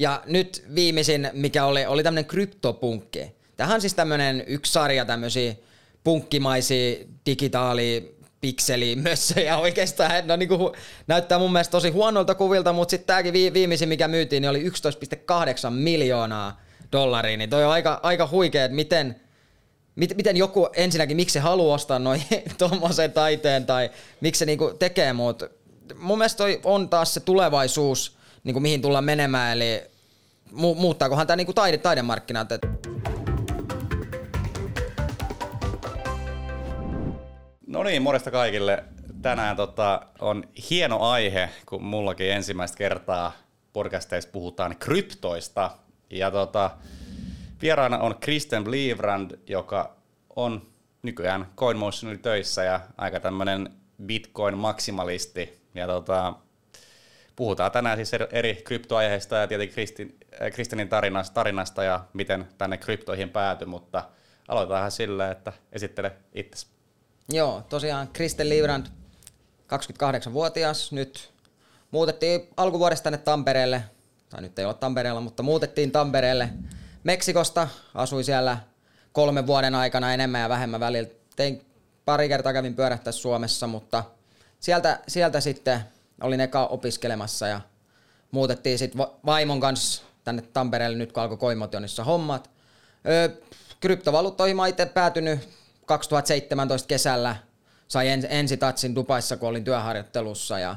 Ja nyt viimeisin, mikä oli, oli tämmöinen kryptopunkki. Tähän on siis tämmöinen yksi sarja tämmöisiä punkkimaisia digitaali pikselimössöjä oikeastaan. No, niin kuin, näyttää mun mielestä tosi huonolta kuvilta, mutta sitten tämäkin viimeisin, mikä myytiin, niin oli 11,8 miljoonaa dollaria. Niin toi on aika, aika huikea, että miten, miten, miten joku ensinnäkin, miksi se haluaa ostaa noin tuommoisen taiteen tai miksi se niinku tekee, mutta mun mielestä toi on taas se tulevaisuus, niinku mihin tullaan menemään, eli mu- muuttaakohan tämä niinku taide, taidemarkkinat. No niin, morjesta kaikille. Tänään tota, on hieno aihe, kun mullakin ensimmäistä kertaa podcasteissa puhutaan kryptoista. Ja tota, vieraana on Kristen Blivrand, joka on nykyään CoinMotionilla töissä ja aika tämmöinen Bitcoin-maksimalisti. Ja tota, puhutaan tänään siis eri kryptoaiheista ja tietenkin Kristin, äh, Kristinin tarinasta, tarinasta ja miten tänne kryptoihin päätyi, mutta aloitetaan sillä, että esittele itsesi. Joo, tosiaan Kristen Livrand, 28-vuotias, nyt muutettiin alkuvuodesta tänne Tampereelle, tai nyt ei ole Tampereella, mutta muutettiin Tampereelle Meksikosta, asui siellä kolmen vuoden aikana enemmän ja vähemmän välillä. Tein pari kertaa kävin pyörähtää Suomessa, mutta sieltä, sieltä sitten olin eka opiskelemassa ja muutettiin sitten vaimon kanssa tänne Tampereelle nyt kun alkoi Koimotionissa hommat. Öö, kryptovaluuttoihin mä itse päätynyt 2017 kesällä sai ens, ensitatsin Dubaissa, kun olin työharjoittelussa ja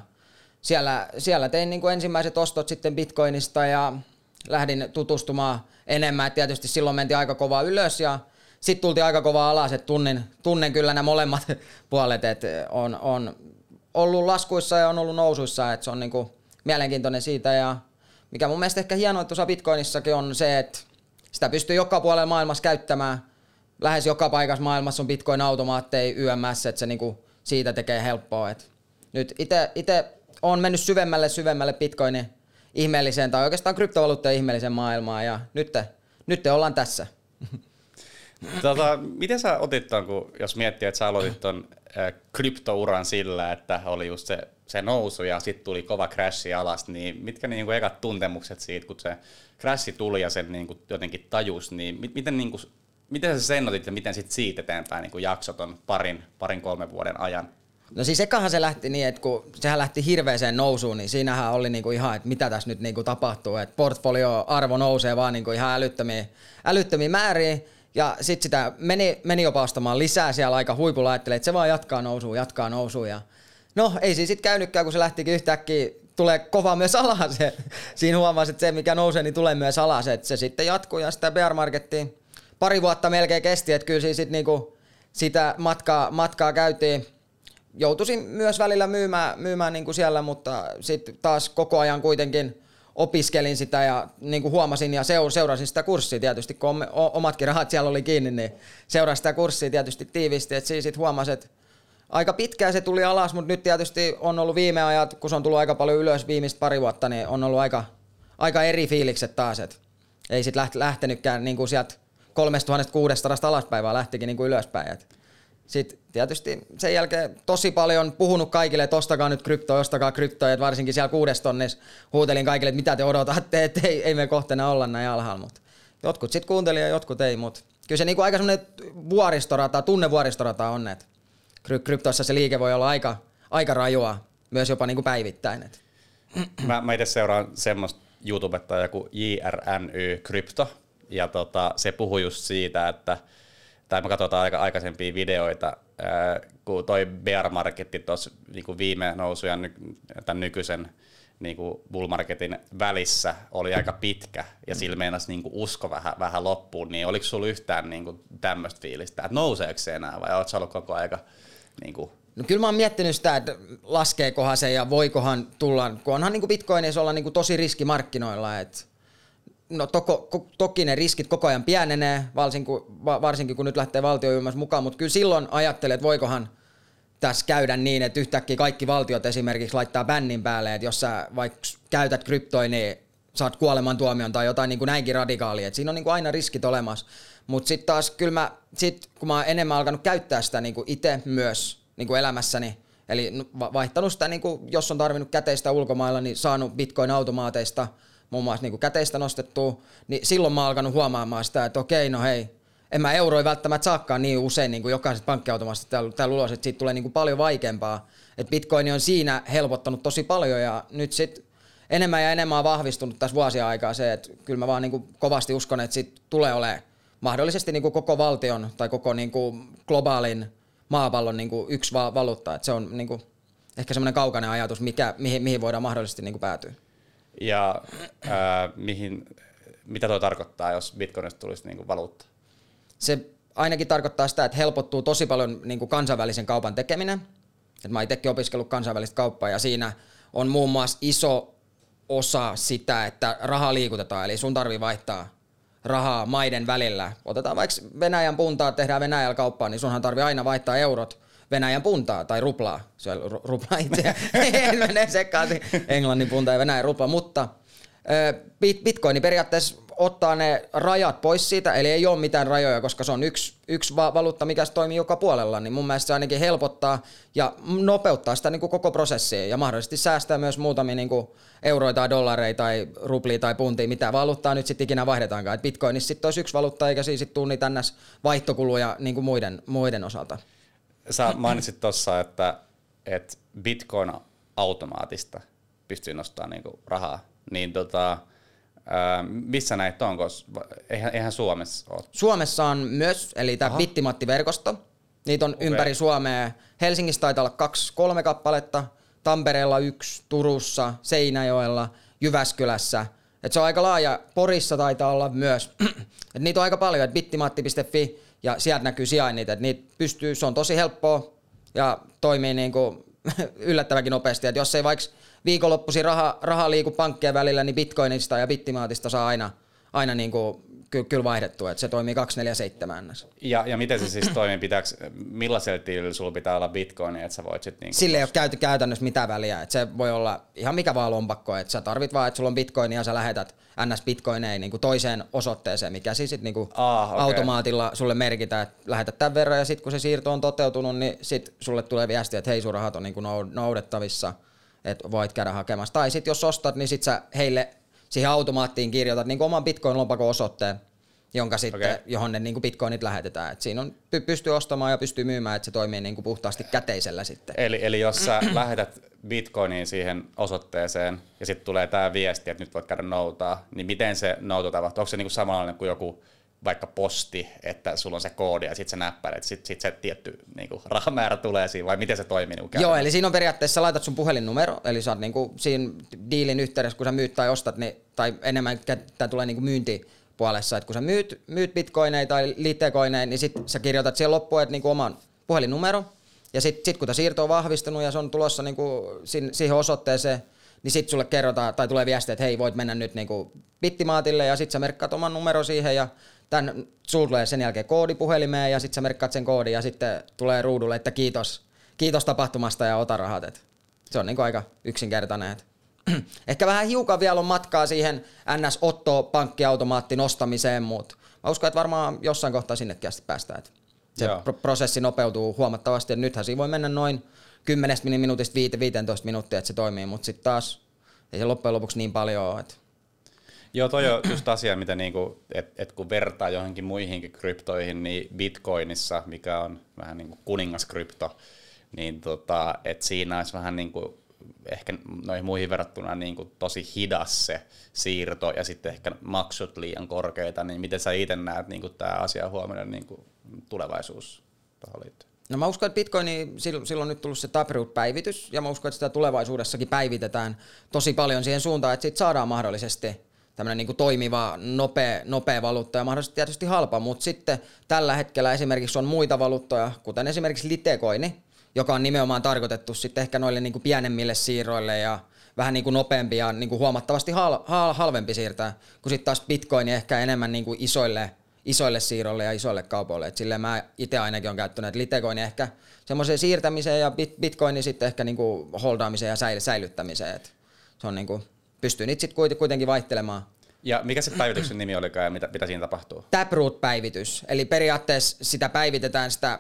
siellä, siellä tein niin kuin ensimmäiset ostot sitten Bitcoinista ja lähdin tutustumaan enemmän. Et tietysti silloin mentiin aika kovaa ylös ja sitten tultiin aika kovaa alas, että tunnen, tunnen kyllä nämä molemmat puolet, että on, on ollut laskuissa ja on ollut nousuissa, että se on niin kuin mielenkiintoinen siitä ja mikä mun mielestä ehkä hienoa tuossa Bitcoinissakin on se, että sitä pystyy joka puolella maailmassa käyttämään – lähes joka paikassa maailmassa on bitcoin-automaatteja YMS, että se niinku siitä tekee helppoa. Et nyt itse on mennyt syvemmälle syvemmälle bitcoinin ihmeelliseen tai oikeastaan kryptovaluuttojen ihmeelliseen maailmaan ja nyt, nyt ollaan tässä. Tota, miten sä otit ton, kun, jos miettii, että sä aloitit ton kryptouran sillä, että oli just se, se nousu ja sitten tuli kova crashi alas, niin mitkä niin kuin ekat tuntemukset siitä, kun se crashi tuli ja sen niin kuin jotenkin tajus, niin miten niin kuin miten sä sen otit ja miten sit siitä eteenpäin niin jaksot on parin, parin kolmen vuoden ajan? No siis ekahan se lähti niin, että kun sehän lähti hirveäseen nousuun, niin siinähän oli niinku ihan, että mitä tässä nyt niinku tapahtuu, että portfolio-arvo nousee vaan niinku ihan älyttömiä, älyttömiä määriä, ja sitten sitä meni, meni jopa ostamaan lisää siellä aika huipulla, ajattelee, että se vaan jatkaa nousua, jatkaa nousua, ja no ei siis sitten käynytkään, kun se lähtikin yhtäkkiä tulee kova myös alas. Siinä huomasi, että se mikä nousee, niin tulee myös alas. Että se sitten jatkuu ja sitä bear markettiin pari vuotta melkein kesti, että kyllä siis sit niinku sitä matkaa, matkaa käytiin. Joutuisin myös välillä myymään, myymään niinku siellä, mutta sitten taas koko ajan kuitenkin opiskelin sitä ja niinku huomasin ja seurasin sitä kurssia tietysti, kun omatkin rahat siellä oli kiinni, niin seurasin sitä kurssia tietysti tiivisti, että siis sitten huomasin, että aika pitkään se tuli alas, mutta nyt tietysti on ollut viime ajat, kun se on tullut aika paljon ylös viimeistä pari vuotta, niin on ollut aika, aika eri fiilikset taas, että ei sitten lähtenytkään niin kuin sieltä 3600 alaspäin, vaan lähtikin niin kuin ylöspäin. Sitten tietysti sen jälkeen tosi paljon puhunut kaikille, että ostakaa nyt kryptoa, ostakaa kryptoa, että varsinkin siellä kuudes tonnissa huutelin kaikille, että mitä te odotatte, että ei, ei me kohteena olla näin alhaalla, mutta jotkut sitten kuunteli ja jotkut ei, mutta kyllä se niin kuin aika semmoinen vuoristorata, tunnevuoristorata on, että kryptoissa se liike voi olla aika, aika rajua, myös jopa niin kuin päivittäin. Että. Mä, mä itse seuraan semmoista YouTubetta kuin JRNY Krypto, ja tota, se puhui just siitä, että, tai me katsotaan aika aikaisempia videoita, kun toi bear marketti tuossa niin viime nousu ja tämän nykyisen niin kuin bull marketin välissä oli aika pitkä ja sillä meinasi niin kuin usko vähän, vähän loppuun, niin oliko sulla yhtään niin kuin tämmöistä fiilistä, että nouseeko se enää vai oletko ollut koko aika niin kuin No kyllä mä oon miettinyt sitä, että laskeekohan se ja voikohan tulla, kun onhan niin Bitcoinissa olla niin kuin tosi riskimarkkinoilla, että no toko, ko, toki ne riskit koko ajan pienenee, varsinkin varsinkin kun nyt lähtee valtio mukaan, mutta kyllä silloin ajattelee, että voikohan tässä käydä niin, että yhtäkkiä kaikki valtiot esimerkiksi laittaa bännin päälle, että jos sä vaikka käytät kryptoja, niin saat kuolemantuomion tai jotain niin kuin näinkin radikaalia. Et siinä on niin kuin aina riskit olemassa. Mutta sitten taas kyllä mä, sit, kun mä oon enemmän alkanut käyttää sitä niin itse myös niin kuin elämässäni, eli vaihtanut sitä, niin kuin, jos on tarvinnut käteistä ulkomailla, niin saanut bitcoin-automaateista – muun muassa niin käteistä nostettua, niin silloin mä oon alkanut huomaamaan sitä, että okei, no hei, en mä euroja välttämättä saakkaan niin usein niin kuin jokaisesta pankkiautomasta täällä, täällä ulos, että siitä tulee niin kuin paljon vaikeampaa. Et Bitcoin on siinä helpottanut tosi paljon ja nyt sitten enemmän ja enemmän on vahvistunut tässä vuosia aikaa se, että kyllä mä vaan niin kuin kovasti uskon, että siitä tulee olemaan mahdollisesti niin kuin koko valtion tai koko niin kuin globaalin maapallon niin kuin yksi va- valuutta. Että se on niin kuin ehkä semmoinen kaukainen ajatus, mikä, mihin, mihin voidaan mahdollisesti niin kuin päätyä. Ja ää, mihin, mitä tuo tarkoittaa, jos Bitcoinista tulisi niin kuin valuutta? Se ainakin tarkoittaa sitä, että helpottuu tosi paljon niin kuin kansainvälisen kaupan tekeminen. Et mä itsekin opiskellut kansainvälistä kauppaa ja siinä on muun muassa iso osa sitä, että rahaa liikutetaan, eli sun tarvii vaihtaa rahaa maiden välillä. Otetaan vaikka Venäjän puntaa, tehdään Venäjällä kauppaa, niin sunhan tarvii aina vaihtaa eurot Venäjän puntaa tai ruplaa. Se on rupla itse, en mene sekaisin Englannin punta ja Venäjän rupla, mutta Bitcoin periaatteessa ottaa ne rajat pois siitä, eli ei ole mitään rajoja, koska se on yksi, yksi valuutta, mikä toimii joka puolella, niin mun mielestä se ainakin helpottaa ja nopeuttaa sitä niin kuin koko prosessia ja mahdollisesti säästää myös muutamia niin kuin euroja tai dollareita tai ruplia tai puntia, mitä valuuttaa nyt sitten ikinä vaihdetaankaan. Et Bitcoinissa sitten olisi yksi valuutta eikä siis sitten tule niitä vaihtokuluja niin kuin muiden, muiden osalta. Sä mainitsit tuossa, että, että Bitcoin automaattista pystyy nostamaan niin kuin rahaa, niin tota, missä näitä on, koska eihän, eihän Suomessa ole? Suomessa on myös, eli tämä Bittimatti-verkosto. Niitä on okay. ympäri Suomea. Helsingissä taitaa olla kaksi, kolme kappaletta. Tampereella yksi, Turussa, Seinäjoella, Jyväskylässä. Et se on aika laaja. Porissa taitaa olla myös. Et niitä on aika paljon, että bittimatti.fi ja sieltä näkyy sijainnit. Et niitä pystyy, se on tosi helppoa ja toimii niinku yllättävänkin nopeasti. Et jos ei vaikka viikonloppuisin raha, raha liiku pankkien välillä, niin bitcoinista ja bittimaatista saa aina, aina niin kuin ky- kyllä vaihdettua, että se toimii 247 ja, ja miten se siis toimii? Pitääks, millaisella tilillä sulla pitää olla bitcoin, että sä voit sitten... Niin Sille ei ole käyty käytännössä mitään väliä, että se voi olla ihan mikä vaan lompakko, että sä tarvit vaan, että sulla on bitcoin ja sä lähetät ns. niin kuin toiseen osoitteeseen, mikä siis sitten niin ah, okay. automaatilla sulle merkitään, että lähetät tämän verran ja sitten kun se siirto on toteutunut, niin sitten sulle tulee viesti, että hei sun rahat on niin kuin noudettavissa – että voit käydä hakemassa. Tai sitten jos ostat, niin sitten sä heille siihen automaattiin kirjoitat niin oman Bitcoin-lompakon osoitteen, jonka sitten, okay. johon ne niin bitcoinit lähetetään. Et siinä on, pystyy ostamaan ja pystyy myymään, että se toimii niin kuin puhtaasti käteisellä sitten. Eli, eli jos sä lähetät bitcoiniin siihen osoitteeseen ja sitten tulee tämä viesti, että nyt voit käydä noutaa, niin miten se nouto tapahtuu? Onko se niin kuin samanlainen kuin joku vaikka posti, että sulla on se koodi ja sitten se näppäät, sitten sit se tietty niin kuin, rahamäärä tulee siinä, vai miten se toimii? Niin Joo, eli siinä on periaatteessa, laitat sun puhelinnumero, eli sä oot niin kuin, siinä diilin yhteydessä, kun sä myyt tai ostat, niin, tai enemmän tämä tulee niin kuin myyntipuolessa, että kun sä myyt, myyt bitcoineja tai liitteekoineja, niin sitten sä kirjoitat siihen loppuun, että niin kuin oman puhelinnumero, ja sitten sit kun tämä siirto on vahvistunut ja se on tulossa niin kuin siihen osoitteeseen, niin sitten sulle kerrotaan tai tulee viesti, että hei, voit mennä nyt niin kuin bittimaatille ja sitten sä merkkaat oman numero siihen ja Tän, sulla tulee sen jälkeen koodi puhelimeen ja sitten sä merkkaat sen koodin ja sitten tulee ruudulle, että kiitos, kiitos tapahtumasta ja ota rahat. Et se on niinku aika yksinkertainen. Et. Ehkä vähän hiukan vielä on matkaa siihen NS-Otto-pankkiautomaatti nostamiseen, mutta mä uskon, että varmaan jossain kohtaa sinnekin asti päästään. Et se pro- prosessi nopeutuu huomattavasti ja nythän siinä voi mennä noin 10 minuutista 15 minuuttia, että se toimii, mutta sitten taas ei se loppujen lopuksi niin paljon ole. Että Joo, toi on just asia, mitä niinku, et, et kun vertaa johonkin muihinkin kryptoihin, niin Bitcoinissa, mikä on vähän niin kuin kuningaskrypto, niin tota, et siinä olisi vähän niin kuin, ehkä noihin muihin verrattuna niin kuin tosi hidas se siirto ja sitten ehkä maksut liian korkeita, niin miten sä itse näet niin tämä asia huomioon niin kuin tulevaisuus tuohon liittyen? No mä uskon, että Bitcoin, silloin on nyt tullut se Taproot-päivitys, ja mä uskon, että sitä tulevaisuudessakin päivitetään tosi paljon siihen suuntaan, että siitä saadaan mahdollisesti tämmöinen niin toimiva, nopea, nopea valuutta ja mahdollisesti tietysti halpa, mutta sitten tällä hetkellä esimerkiksi on muita valuuttoja, kuten esimerkiksi Litecoini, joka on nimenomaan tarkoitettu sitten ehkä noille niin kuin pienemmille siirroille ja vähän niin kuin nopeampi ja niin kuin huomattavasti hal, hal, halvempi siirtää, kun sitten taas Bitcoin ehkä enemmän niin kuin isoille, isoille siirroille ja isoille kaupoille. Et silleen mä itse ainakin olen käyttänyt Litecoin ehkä semmoiseen siirtämiseen ja Bitcoin sitten ehkä niin kuin holdaamiseen ja säilyttämiseen. Et se on niin kuin pystyy niitä sitten kuitenkin vaihtelemaan. Ja mikä se päivityksen nimi olikaan ja mitä, mitä siinä tapahtuu? Taproot-päivitys. Eli periaatteessa sitä päivitetään sitä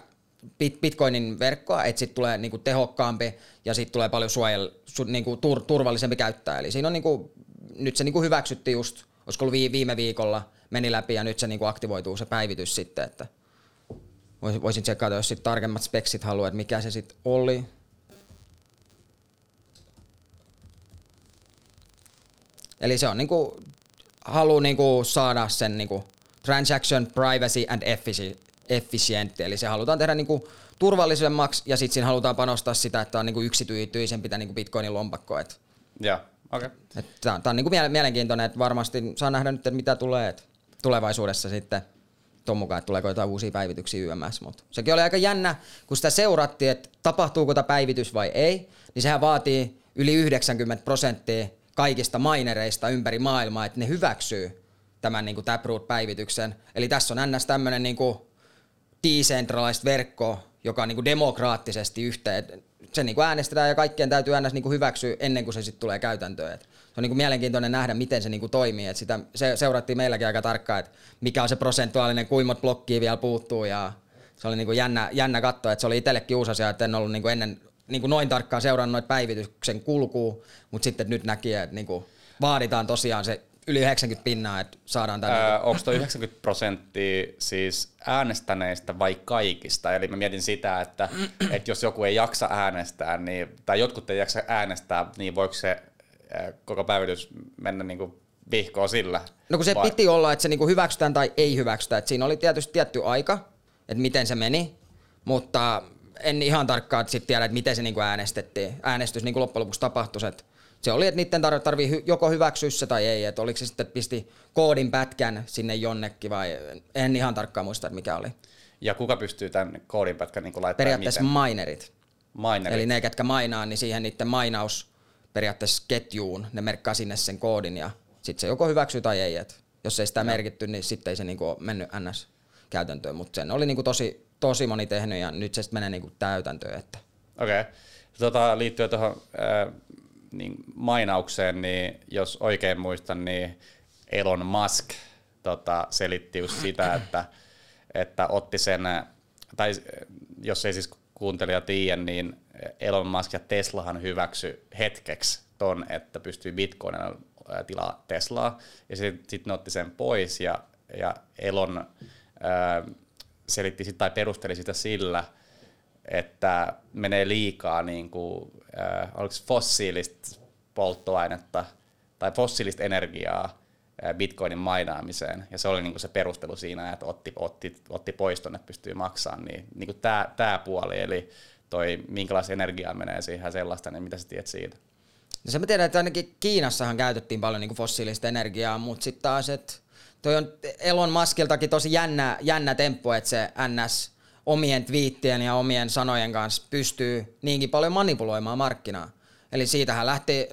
Bitcoinin verkkoa, että sitten tulee niinku tehokkaampi ja sitten tulee paljon suojel, su, niinku tur, turvallisempi käyttää. Eli siinä on niinku nyt se niinku hyväksyttiin just, olisiko ollut viime viikolla, meni läpi ja nyt se niinku aktivoituu se päivitys sitten, että voisin, tsekata, jos sit tarkemmat speksit haluaa, että mikä se sitten oli. Eli se on niinku, halu niinku saada sen niinku transaction privacy and efficient, eli se halutaan tehdä niinku turvallisemmaksi ja sitten siinä halutaan panostaa sitä, että on niinku yksityisen pitää niinku Bitcoinin lompakko. Et, okei. Okay. Tämä on niinku mielenkiintoinen, että varmasti saa nähdä nyt, että mitä tulee et tulevaisuudessa sitten tuon mukaan, että tuleeko jotain uusia päivityksiä YMS, mutta sekin oli aika jännä, kun sitä seurattiin, että tapahtuuko tämä päivitys vai ei, niin sehän vaatii yli 90 prosenttia kaikista minereista ympäri maailmaa, että ne hyväksyy tämän niin kuin Taproot-päivityksen. Eli tässä on ns. tämmöinen niin kuin decentralized verkko, joka on niin kuin demokraattisesti yhteen. Se niin kuin äänestetään ja kaikkien täytyy ns. Niin kuin hyväksyä ennen kuin se sitten tulee käytäntöön. Et se on niin kuin mielenkiintoinen nähdä, miten se niin kuin toimii. Et sitä se seurattiin meilläkin aika tarkkaan, että mikä on se prosentuaalinen, kuinka blokkia vielä puuttuu. Ja se oli niin kuin jännä, jännä katsoa, että se oli itsellekin uusi asia, että en ollut niin kuin ennen niin kuin noin tarkkaan seurannut noita päivityksen kulkuu, mutta sitten nyt näki, että niin kuin vaaditaan tosiaan se yli 90 pinnaa, että saadaan tänne. Öö, onko tuo 90 prosenttia siis äänestäneistä vai kaikista? Eli mä mietin sitä, että, että jos joku ei jaksa äänestää, niin, tai jotkut ei jaksa äänestää, niin voiko se koko päivitys mennä niin kuin vihkoon sillä? No kun se vai? piti olla, että se niin hyväksytään tai ei hyväksytä. Että siinä oli tietysti tietty aika, että miten se meni, mutta en ihan tarkkaan sit tiedä, että miten se niin äänestettiin. Äänestys niin loppujen lopuksi tapahtui, että se oli, että niiden tarvii, tarvii joko hyväksyä se tai ei, että oliko se sitten, että pisti koodin pätkän sinne jonnekin vai en ihan tarkkaan muista, että mikä oli. Ja kuka pystyy tämän koodin pätkän niin laittamaan Periaatteessa miten? minerit. minerit. Eli ne, ketkä mainaa, niin siihen niiden mainaus periaatteessa ketjuun, ne merkkaa sinne sen koodin ja sitten se joko hyväksyy tai ei. Et jos ei sitä no. merkitty, niin sitten ei se niinku mennyt ns käytäntöön, mutta sen oli niinku tosi, tosi moni tehnyt ja nyt se sitten menee niinku täytäntöön. Että. Okei. Okay. Tota, liittyen tuohon äh, niin mainaukseen, niin jos oikein muistan, niin Elon Musk tota, selitti just sitä, että, että otti sen, tai jos ei siis kuuntelija tiedä, niin Elon Musk ja Teslahan hyväksy hetkeksi ton, että pystyy bitcoinilla tilaa Teslaa, ja sitten sit ne otti sen pois, ja, ja Elon ää, selitti sit, tai perusteli sitä sillä, että menee liikaa niin kuin, äh, oliko fossiilista polttoainetta tai fossiilista energiaa äh, bitcoinin mainaamiseen. Ja se oli niin kuin se perustelu siinä, että otti, otti, otti pois tuonne, että pystyy maksamaan. Niin, niin kuin tämä, tämä puoli, eli toi minkälaista energiaa menee siihen sellaista, niin mitä sä tiedät siitä? No se mä tiedän, että ainakin Kiinassahan käytettiin paljon niin kuin fossiilista energiaa, mutta sitten taas, että toi on Elon Muskiltakin tosi jännä, jännä temppu, että se NS omien twiittien ja omien sanojen kanssa pystyy niinkin paljon manipuloimaan markkinaa. Eli siitähän lähti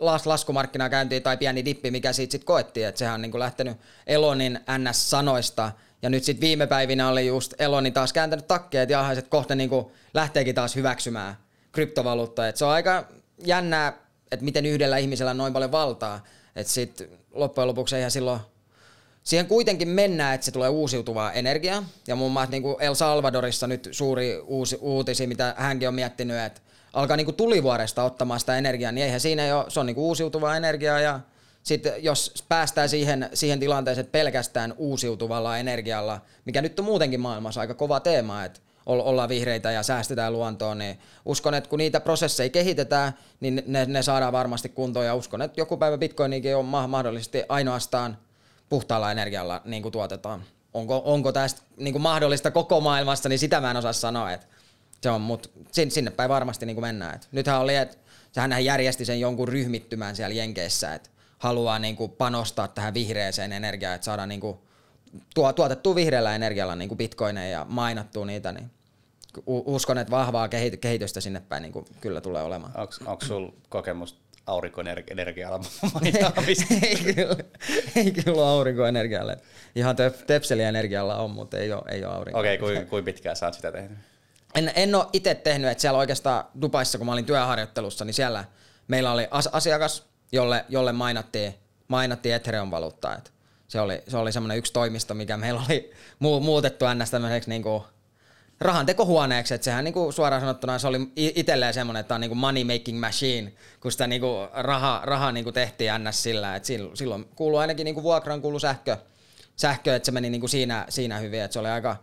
las, laskumarkkinaa käyntiin tai pieni dippi, mikä siitä sitten koettiin, että sehän on niin lähtenyt Elonin NS-sanoista, ja nyt sitten viime päivinä oli just Eloni taas kääntänyt takkeet, jaha, että kohta niin lähteekin taas hyväksymään kryptovaluuttaa. Et se on aika jännää, että miten yhdellä ihmisellä on noin paljon valtaa, että sitten loppujen lopuksi eihän silloin Siihen kuitenkin mennään, että se tulee uusiutuvaa energiaa. Ja muun muassa niin kuin El Salvadorissa nyt suuri uusi uutisi, mitä hänkin on miettinyt, että alkaa niin kuin tulivuoresta ottamaan sitä energiaa, niin eihän siinä jo, se on niin kuin uusiutuvaa energiaa ja sitten jos päästään siihen, siihen tilanteeseen, että pelkästään uusiutuvalla energialla, mikä nyt on muutenkin maailmassa aika kova teema, että ollaan vihreitä ja säästetään luontoon, niin uskon, että kun niitä prosesseja kehitetään, niin ne, ne saadaan varmasti kuntoon ja uskon, että joku päivä Bitcoinikin on mahdollisesti ainoastaan puhtaalla energialla niin kuin tuotetaan. Onko, onko tästä niin kuin mahdollista koko maailmassa, niin sitä mä en osaa sanoa. Että se on, mutta sinne päin varmasti niin kuin mennään. Et nythän oli, että hän järjesti sen jonkun ryhmittymään siellä Jenkeissä, että haluaa niin kuin panostaa tähän vihreäseen energiaan, että saadaan niin kuin tuo, tuotettua vihreällä energialla niin kuin bitcoineja ja mainattua niitä, niin uskon, että vahvaa kehitystä sinne päin niin kuin kyllä tulee olemaan. Onko sinulla kokemusta aurinkoenergialla ei, kyllä, ei kyllä aurinkoenergialla. Ihan tepseliä-energialla on, mutta ei ole, ei ole aurinko. Okei, okay, kuinka kuin pitkään sä oot sitä tehnyt? En, en ole itse tehnyt, että siellä oikeastaan Dubaissa, kun mä olin työharjoittelussa, niin siellä meillä oli as- asiakas, jolle, jolle mainattiin, mainattiin Ethereum-valuuttaa. Et se oli, se oli semmoinen yksi toimisto, mikä meillä oli mu- muutettu ns. tämmöiseksi niinku rahan tekohuoneeksi, että sehän niinku suoraan sanottuna se oli itselleen semmoinen, että on niinku money making machine, kun sitä niinku raha, raha niinku tehtiin ns. sillä, että silloin, kuuluu ainakin niinku vuokran kuulu sähkö, sähkö, että se meni niinku siinä, siinä hyvin, että se oli aika,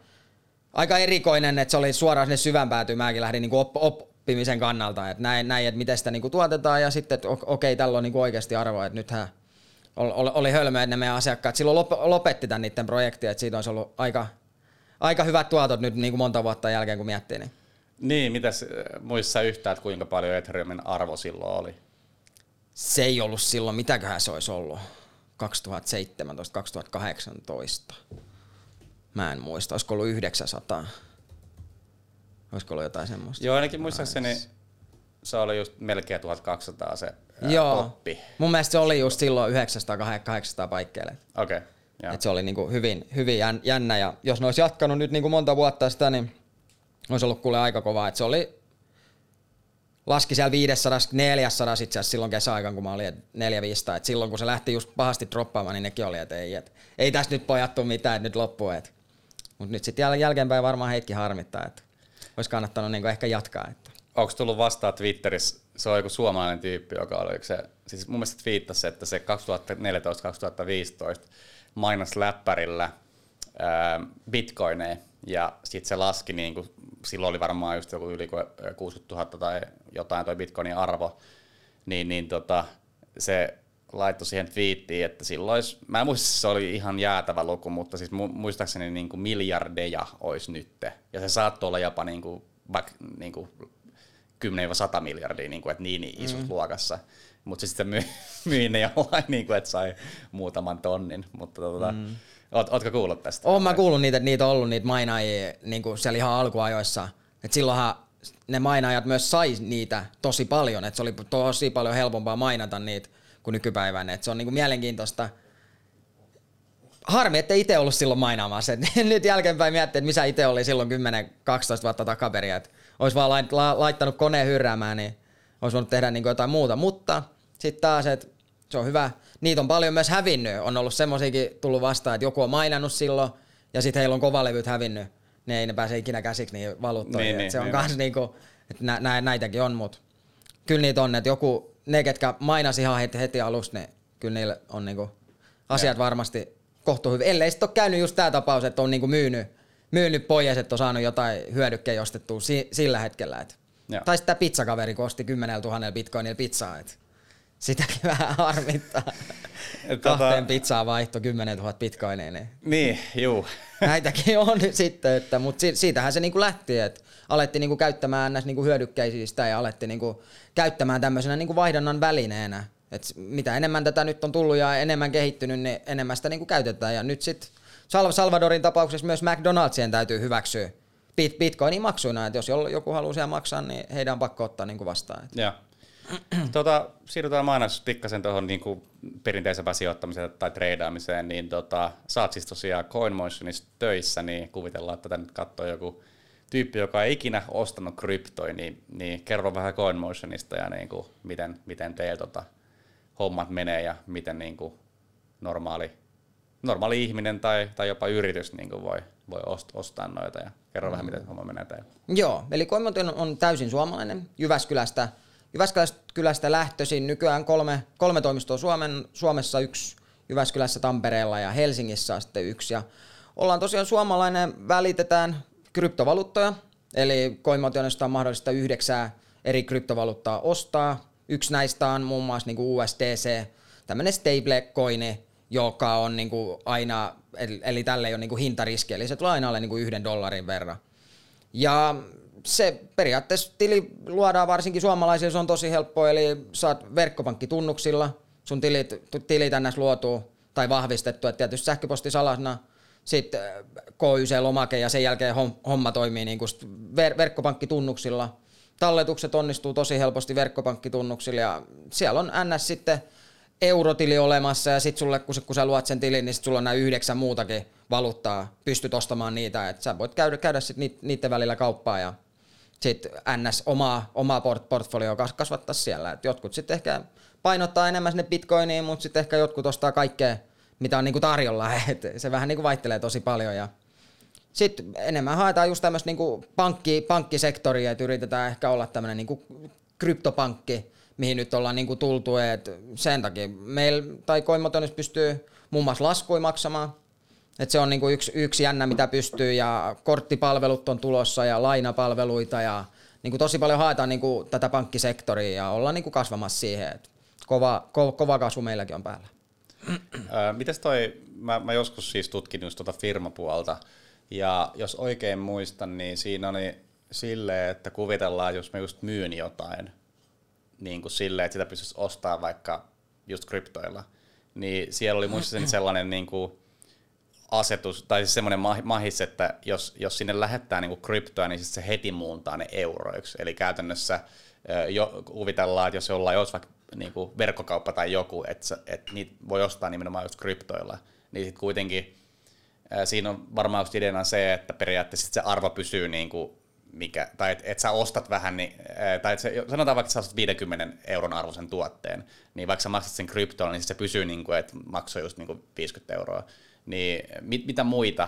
aika erikoinen, että se oli suoraan sinne syvän päätyyn, mäkin lähdin niinku op, oppimisen kannalta, että näin, näin että miten sitä niinku tuotetaan ja sitten, että okei, tällä on niinku oikeasti arvoa, että nythän oli, oli hölmö, että ne meidän asiakkaat silloin lopetti tämän niiden projektia, että siitä olisi ollut aika, aika hyvät tuotot nyt niin kuin monta vuotta jälkeen, kun miettii. Niin, niin mitäs äh, muissa yhtään, että kuinka paljon Ethereumin arvo silloin oli? Se ei ollut silloin, mitäköhän se olisi ollut, 2017-2018. Mä en muista, olisiko ollut 900. Olisiko ollut jotain semmoista? Joo, ainakin muistaakseni se oli just melkein 1200 se Joo. toppi. Mun mielestä se oli just silloin 900-800 paikkeille. Okei. Okay. Et se oli niinku hyvin, hyvin jännä ja jos ne olisi jatkanut nyt niinku monta vuotta sitä, niin olisi ollut kuule aika kovaa. Et se oli, laski siellä 500, 400 itse asiassa silloin kesäaikaan, kun mä olin 4 500 Et silloin kun se lähti just pahasti droppaamaan, niin nekin oli, että ei, et, ei tässä nyt pojattu mitään, että nyt loppuu. Mutta nyt sitten jälkeenpäin varmaan heitkin harmittaa, että olisi kannattanut niinku ehkä jatkaa. Että. Onko tullut vastaan Twitterissä, se on joku suomalainen tyyppi, joka oli se, siis mun mielestä twiittasi, että se 2014-2015 mainos läppärillä ää, bitcoineja ja sitten se laski, niin kuin, silloin oli varmaan just joku yli 60 000 tai jotain toi bitcoinin arvo, niin, niin tota, se laittoi siihen twiittiin, että silloin olisi, mä en muista, se oli ihan jäätävä luku, mutta siis muistaakseni niin kuin miljardeja olisi nytte. Ja se saattoi olla jopa niin kuin, vaikka niin kuin 10-100 miljardia, niin kuin, että niin, niin isossa mm. luokassa. Mutta se sitten myi, myi ne jollain, niin kuin, että sai muutaman tonnin. Mutta tota, mm. oot, ootko kuullut tästä? Oon mä kuullut niitä, että niitä on ollut niitä mainaajia niin kuin siellä ihan alkuajoissa. Et silloinhan ne mainaajat myös sai niitä tosi paljon, että se oli tosi paljon helpompaa mainata niitä kuin nykypäivänä. Et se on niin kuin mielenkiintoista. Harmi, että itse ollut silloin mainaamassa. Et nyt jälkeenpäin miettii, että missä itse oli silloin 10-12 vuotta takaperin. Että olisi vaan laittanut koneen hyrräämään, niin olisi voinut tehdä niin jotain muuta. Mutta sitten taas, että se on hyvä. Niitä on paljon myös hävinnyt. On ollut semmoisiakin tullut vastaan, että joku on mainannut silloin, ja sitten heillä on kovalevyt hävinnyt. Ne ei ne pääse ikinä käsiksi niihin valuuttoihin. Niin, niin, se on niin. kans niinku, että nä, nä, näitäkin on, mutta kyllä niitä on, että joku, ne ketkä mainasi ihan heti, heti alusta, niin kyllä niillä on niinku asiat ja. varmasti kohtu hyvin. Ellei sitten ole käynyt just tämä tapaus, että on niinku myynyt myynyt pois, että on saanut jotain hyödykkeen ostettua si- sillä hetkellä. Et. Tai sitten pizzakaveri, kun osti 10 000 bitcoinilla pizzaa. Et. Sitäkin vähän harmittaa. Tota... Kahteen pizzaa vaihto 10 000 bitcoinia. Niin, niin juu. Näitäkin on sitten, että, mutta siitähän se niinku lähti, että alettiin niinku käyttämään näistä niinku hyödykkeisistä ja alettiin niinku käyttämään tämmöisenä niinku vaihdannan välineenä. Et mitä enemmän tätä nyt on tullut ja enemmän kehittynyt, niin enemmän sitä niinku käytetään. Ja nyt sitten Salvadorin tapauksessa myös McDonaldsien täytyy hyväksyä bit, bitcoinin maksuina, että jos joku haluaa siellä maksaa, niin heidän on pakko ottaa niin kuin vastaan. Joo. tota, siirrytään mainos pikkasen tuohon niin perinteisempään sijoittamiseen tai treidaamiseen, niin tota, saat siis tosiaan CoinMotionissa töissä, niin kuvitellaan, että tätä nyt katsoo joku tyyppi, joka ei ikinä ostanut kryptoja, niin, niin kerro vähän CoinMotionista ja niin kuin, miten, miten teillä tota, hommat menee ja miten niin kuin, normaali normaali ihminen tai, tai jopa yritys niin kuin voi, voi ostaa noita ja kerro mm. vähän, miten homma menee teille. Joo, eli Koimoton on täysin suomalainen Jyväskylästä. Jyväskylästä lähtöisin nykyään kolme, kolme toimistoa Suomen, Suomessa, yksi Jyväskylässä, Tampereella ja Helsingissä on sitten yksi. Ja ollaan tosiaan suomalainen, välitetään kryptovaluuttoja, eli Coinmotionista on mahdollista yhdeksää eri kryptovaluuttaa ostaa. Yksi näistä on muun muassa niin kuin USDC, tämmöinen stablecoin, joka on niin kuin aina, eli, eli tälle ei ole niin kuin hintariski, eli se tulee aina alle niin kuin yhden dollarin verran. Ja se periaatteessa tili luodaan varsinkin suomalaisille, se on tosi helppo, eli saat verkkopankkitunnuksilla, sun tilit, tilit ns. luotuu tai vahvistettu, että tietysti sähköpostisalasna, sitten äh, KYC-lomake ja sen jälkeen homma toimii niin kuin ver- verkkopankkitunnuksilla. Talletukset onnistuu tosi helposti verkkopankkitunnuksilla ja siellä on NS sitten – eurotili olemassa ja sitten sulle, kun, kun sä luot sen tilin, niin sit sulla on nämä yhdeksän muutakin valuuttaa, pystyt ostamaan niitä, että sä voit käydä, käydä sit niiden välillä kauppaa ja sitten NS omaa, omaa port, portfolioa kasvattaa siellä. Et jotkut sitten ehkä painottaa enemmän sinne bitcoiniin, mutta sitten ehkä jotkut ostaa kaikkea, mitä on niinku tarjolla. Et se vähän niinku vaihtelee tosi paljon ja sitten enemmän haetaan just tämmöistä niinku pankki, pankkisektoria, että yritetään ehkä olla tämmöinen niinku kryptopankki, mihin nyt ollaan niinku tultu, että sen takia meillä tai Coinmotonissa pystyy muun muassa laskuja maksamaan, et se on niinku yksi, yksi jännä, mitä pystyy, ja korttipalvelut on tulossa, ja lainapalveluita, ja niinku tosi paljon haetaan niinku tätä pankkisektoria, ja ollaan niinku kasvamassa siihen. Et kova, kova, kova kasvu meilläkin on päällä. Mites toi, mä, mä joskus siis tutkin just tuota firmapuolta, ja jos oikein muistan, niin siinä oli silleen, että kuvitellaan, jos mä just myyn jotain, niin kuin silleen, että sitä pystyisi ostamaan vaikka just kryptoilla, niin siellä oli muistaakseni sellainen niin kuin asetus, tai siis semmoinen mahis, että jos, jos sinne lähettää niin kryptoa, niin se heti muuntaa ne euroiksi. Eli käytännössä jo, kuvitellaan, että jos jollain olisi vaikka niin kuin verkkokauppa tai joku, että, että niitä voi ostaa nimenomaan just kryptoilla, niin sitten kuitenkin siinä on varmaan just ideana se, että periaatteessa se arvo pysyy niin kuin mikä, tai että et sä ostat vähän, niin, tai et sä, sanotaan vaikka, että sä ostat 50 euron arvoisen tuotteen, niin vaikka sä maksat sen kryptolla, niin se pysyy niin kuin, että maksoi just niin kuin 50 euroa. Niin mit, mitä muita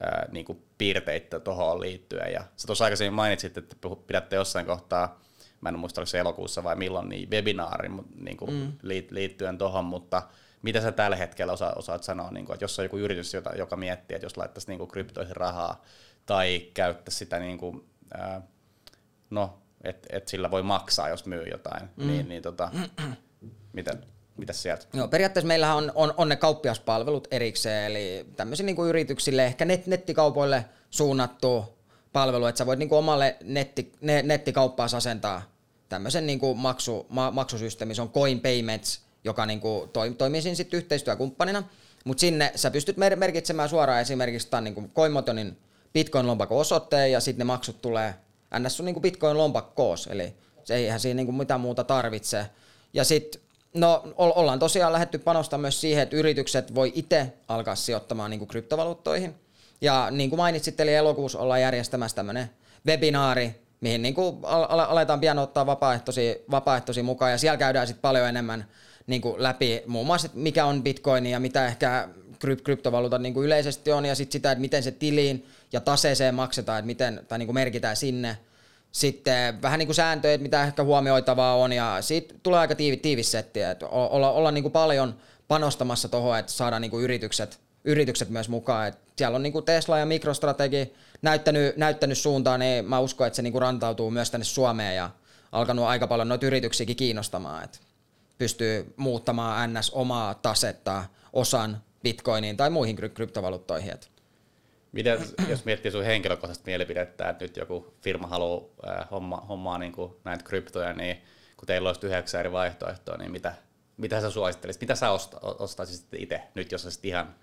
ää, niin kuin piirteitä tuohon liittyen? Ja sä tuossa aikaisemmin mainitsit, että pidätte jossain kohtaa, mä en muista, oliko se elokuussa vai milloin, niin webinaari niin kuin mm. liittyen tuohon, mutta mitä sä tällä hetkellä osa, osaat sanoa, niin kuin, että jos on joku yritys, jota, joka miettii, että jos laittaisi niin kuin kryptoihin rahaa tai käyttäisi sitä, niin kuin, ää, no, että et sillä voi maksaa, jos myy jotain, mm. niin, niin tota, miten, Mitäs sieltä? Joo, periaatteessa meillähän on, on, on ne kauppiaspalvelut erikseen, eli tämmöisiin niin yrityksille, ehkä net, nettikaupoille suunnattu palvelu, että sä voit niin kuin omalle netti, ne, nettikauppaas asentaa tämmöisen niin kuin maksu, ma, maksusysteemi, se on Coin Payments, joka niin kuin toi, toimii siinä sitten yhteistyökumppanina, mutta sinne sä pystyt mer- merkitsemään suoraan esimerkiksi tämän niin kuin CoinMotonin Bitcoin-lompakon osoitteen, ja sitten ne maksut tulee ns. on niin kuin Bitcoin-lompakkoos, eli se eihän siinä niin kuin mitään muuta tarvitse. Ja sitten No ollaan tosiaan lähdetty panostamaan myös siihen, että yritykset voi itse alkaa sijoittamaan niin kuin kryptovaluuttoihin. Ja niin kuin mainitsit, eli elokuussa ollaan järjestämässä tämmöinen webinaari, mihin niin kuin aletaan pian ottaa vapaaehtoisia, vapaaehtoisia mukaan, ja siellä käydään sitten paljon enemmän niin kuin läpi muun muassa, että mikä on bitcoin ja mitä ehkä kryp- kryptovaluutat niin kuin yleisesti on, ja sitten sitä, että miten se tiliin ja taseeseen maksetaan, että miten, tai niin kuin merkitään sinne – sitten vähän niin kuin sääntöjä, mitä ehkä huomioitavaa on, ja siitä tulee aika tiivi, tiivis setti, että olla, olla niin kuin paljon panostamassa tuohon, että saadaan niin kuin yritykset, yritykset myös mukaan. Et siellä on niin kuin Tesla ja Mikrostrategi näyttänyt, näyttänyt suuntaan, niin mä uskon, että se niin kuin rantautuu myös tänne Suomeen ja alkanut aika paljon noita yrityksiäkin kiinnostamaan, että pystyy muuttamaan NS omaa tasetta osan bitcoiniin tai muihin kryptovaluuttoihin. Että Miten, jos miettii sun henkilökohtaista mielipidettä, että nyt joku firma haluaa äh, homma, hommaa niin kuin näitä kryptoja, niin kun teillä olisi yhdeksän eri vaihtoehtoa, niin mitä, mitä sä suosittelisit? Mitä sä osta, ostaisit itse nyt, jos olisit ihan...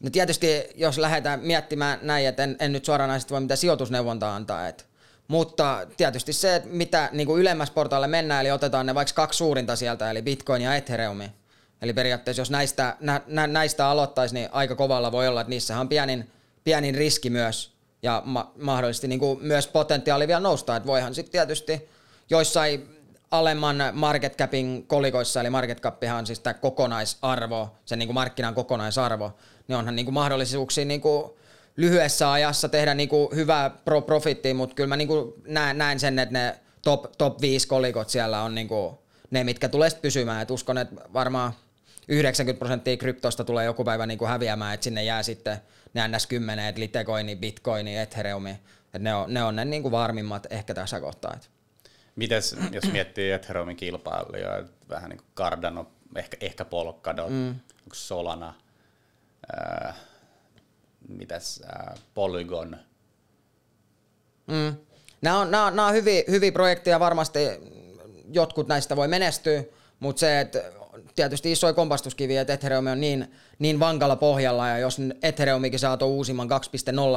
No tietysti, jos lähdetään miettimään näin, että en, en nyt suoranaisesti voi mitään sijoitusneuvontaa antaa, että mutta tietysti se, että mitä niin kuin ylemmäs portaalle mennään, eli otetaan ne vaikka kaksi suurinta sieltä, eli Bitcoin ja Ethereum. Eli periaatteessa jos näistä, nä, nä, näistä aloittaisi, niin aika kovalla voi olla, että niissä on pienin pienin riski myös ja ma- mahdollisesti niin kuin myös potentiaali vielä nousta. Että voihan sitten tietysti joissain alemman market capin kolikoissa, eli market capihan on siis tämä kokonaisarvo, sen niin kuin markkinan kokonaisarvo, niin onhan niin kuin mahdollisuuksia niin kuin lyhyessä ajassa tehdä niin kuin hyvää pro profittia, mutta kyllä mä niin kuin näen, näen sen, että ne top, top 5 kolikot siellä on niin kuin ne, mitkä tulee sitten pysymään. Et uskon, että varmaan 90 prosenttia kryptosta tulee joku päivä niin kuin häviämään, että sinne jää sitten ne NS10, että Litecoin, Bitcoin, Ethereum, että ne on ne, on ne niin kuin varmimmat ehkä tässä kohtaa. Mites, jos miettii Ethereumin kilpailijoita, vähän niin kuin Cardano, ehkä, ehkä Polkadot, mm. onko Solana, ää, mitäs, ää, Polygon? Mm. Nämä on, nämä on, nämä on hyviä, hyviä projekteja, varmasti jotkut näistä voi menestyä, mutta se, että tietysti isoja kompastuskiviä, että Ethereum on niin, niin vankalla pohjalla, ja jos Ethereumikin saa tuon uusimman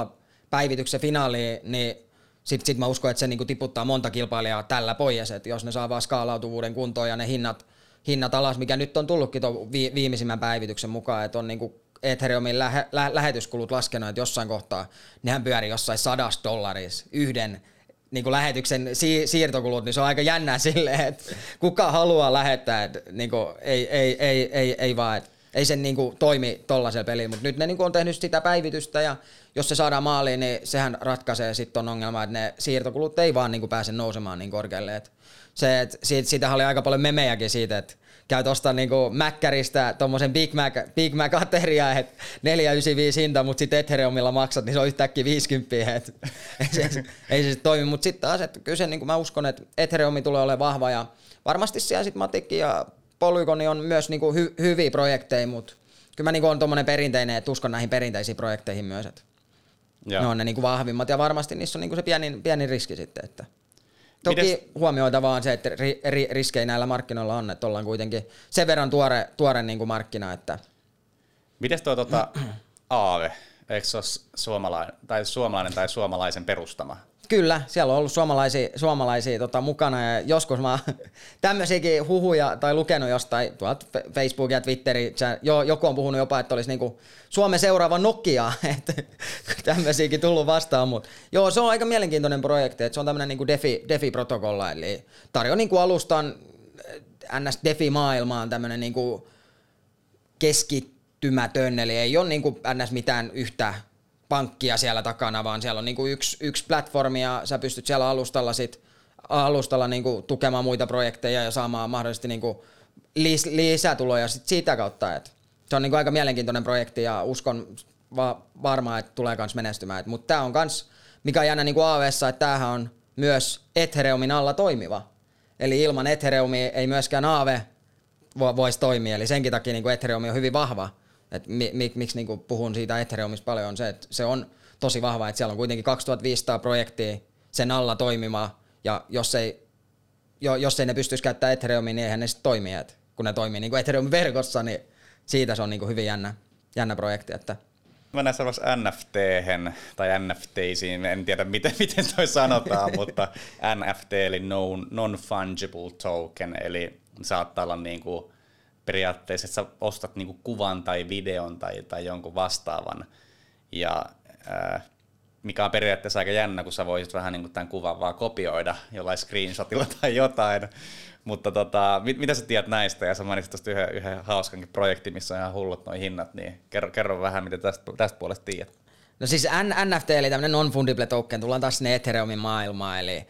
2.0 päivityksen finaaliin, niin sitten sit mä uskon, että se niinku tiputtaa monta kilpailijaa tällä pois, että jos ne saa vaan skaalautuvuuden kuntoon ja ne hinnat, hinnat alas, mikä nyt on tullutkin tuon vi- viimeisimmän päivityksen mukaan, että on niinku Ethereumin lähe, lä- lähetyskulut laskenut, että jossain kohtaa nehän pyörii jossain sadasta dollarissa yhden niin kuin lähetyksen si- siirtokulut, niin se on aika jännää silleen, että kuka haluaa lähettää, että niin kuin, ei, ei, ei, ei, ei vaan. Että. ei se niinku toimi tollaisella pelillä, mutta nyt ne niinku on tehnyt sitä päivitystä ja jos se saadaan maaliin, niin sehän ratkaisee sitten ton ongelma, että ne siirtokulut ei vaan niinku pääse nousemaan niin korkealle. Et se, et siitä, siitähän oli aika paljon memejäkin siitä, että käyt ostaa niinku Mäkkäristä tommosen Big Mac, Big Mac ateria, että 495 hinta, mutta sitten Ethereumilla maksat, niin se on yhtäkkiä 50, et ei se, ei se sit toimi. Mutta sitten taas, että kyllä se, niinku mä uskon, että Ethereumi tulee olemaan vahva ja varmasti siellä sitten Matikki ja Polygoni on myös niinku hy, hyviä projekteja, mutta kyllä mä niinku on tommonen perinteinen, että uskon näihin perinteisiin projekteihin myös, että ne on ne niinku vahvimmat ja varmasti niissä on niinku se pieni, pieni riski sitten, että Toki Mites? huomioita vaan se, että ri, ri, riskejä näillä markkinoilla on, että ollaan kuitenkin sen verran tuore, tuore niin kuin markkina. Että... Miten tuo tuota, Aave, eikö se ole suomalainen tai, suomalainen tai suomalaisen perustama? Kyllä, siellä on ollut suomalaisia, suomalaisia tota, mukana ja joskus mä tämmöisiäkin huhuja tai lukenut jostain tuolta Facebook ja Twitteri, jo, joku on puhunut jopa, että olisi niinku Suomen seuraava Nokia, että tämmöisiäkin tullut vastaan, mutta joo, se on aika mielenkiintoinen projekti, että se on tämmöinen niinku DeFi, DeFi-protokolla, eli tarjoaa niinku alustan NS DeFi-maailmaan tämmöinen niinku keskittymätön, eli ei ole niinku NS mitään yhtä pankkia siellä takana, vaan siellä on niinku yksi, yksi platformi ja sä pystyt siellä alustalla sit, alustalla niinku tukemaan muita projekteja ja saamaan mahdollisesti niinku lis, lisätuloja sit siitä kautta. Et se on niinku aika mielenkiintoinen projekti ja uskon va, varmaan, että tulee kans menestymään. Mutta tämä on kans, mikä on jännä niinku AWS, että tämähän on myös Ethereumin alla toimiva. Eli ilman Ethereumia ei myöskään Aave voisi toimia, eli senkin takia niin Ethereum on hyvin vahva et mi, mi, miksi niinku puhun siitä Ethereumista paljon on se, että se on tosi vahva, että siellä on kuitenkin 2500 projektia sen alla toimimaan, ja jos ei, jo, jos ei ne pystyisi käyttämään Ethereumia, niin eihän ne sitten toimi, et kun ne toimii niin Ethereum-verkossa, niin siitä se on niinku hyvin jännä, jännä projekti. Että. Mennään seuraavaksi nft tai NFTisiin, en tiedä miten, miten toi sanotaan, mutta NFT eli non-fungible token, eli saattaa olla niin kuin periaatteessa, että sä ostat niinku kuvan tai videon tai, tai jonkun vastaavan, ja ää, mikä on periaatteessa aika jännä, kun sä voisit vähän niin tämän kuvan vaan kopioida jollain screenshotilla tai jotain. Mutta tota, mit, mitä sä tiedät näistä? Ja sä mainitsit tuosta yhden, yhden hauskankin projekti, missä on ihan hullut noin hinnat, niin kerro, kerro vähän, mitä tästä, tästä puolesta tiedät. No siis NFT eli tämmöinen non-fungible token, tullaan taas sinne Ethereumin maailmaan, eli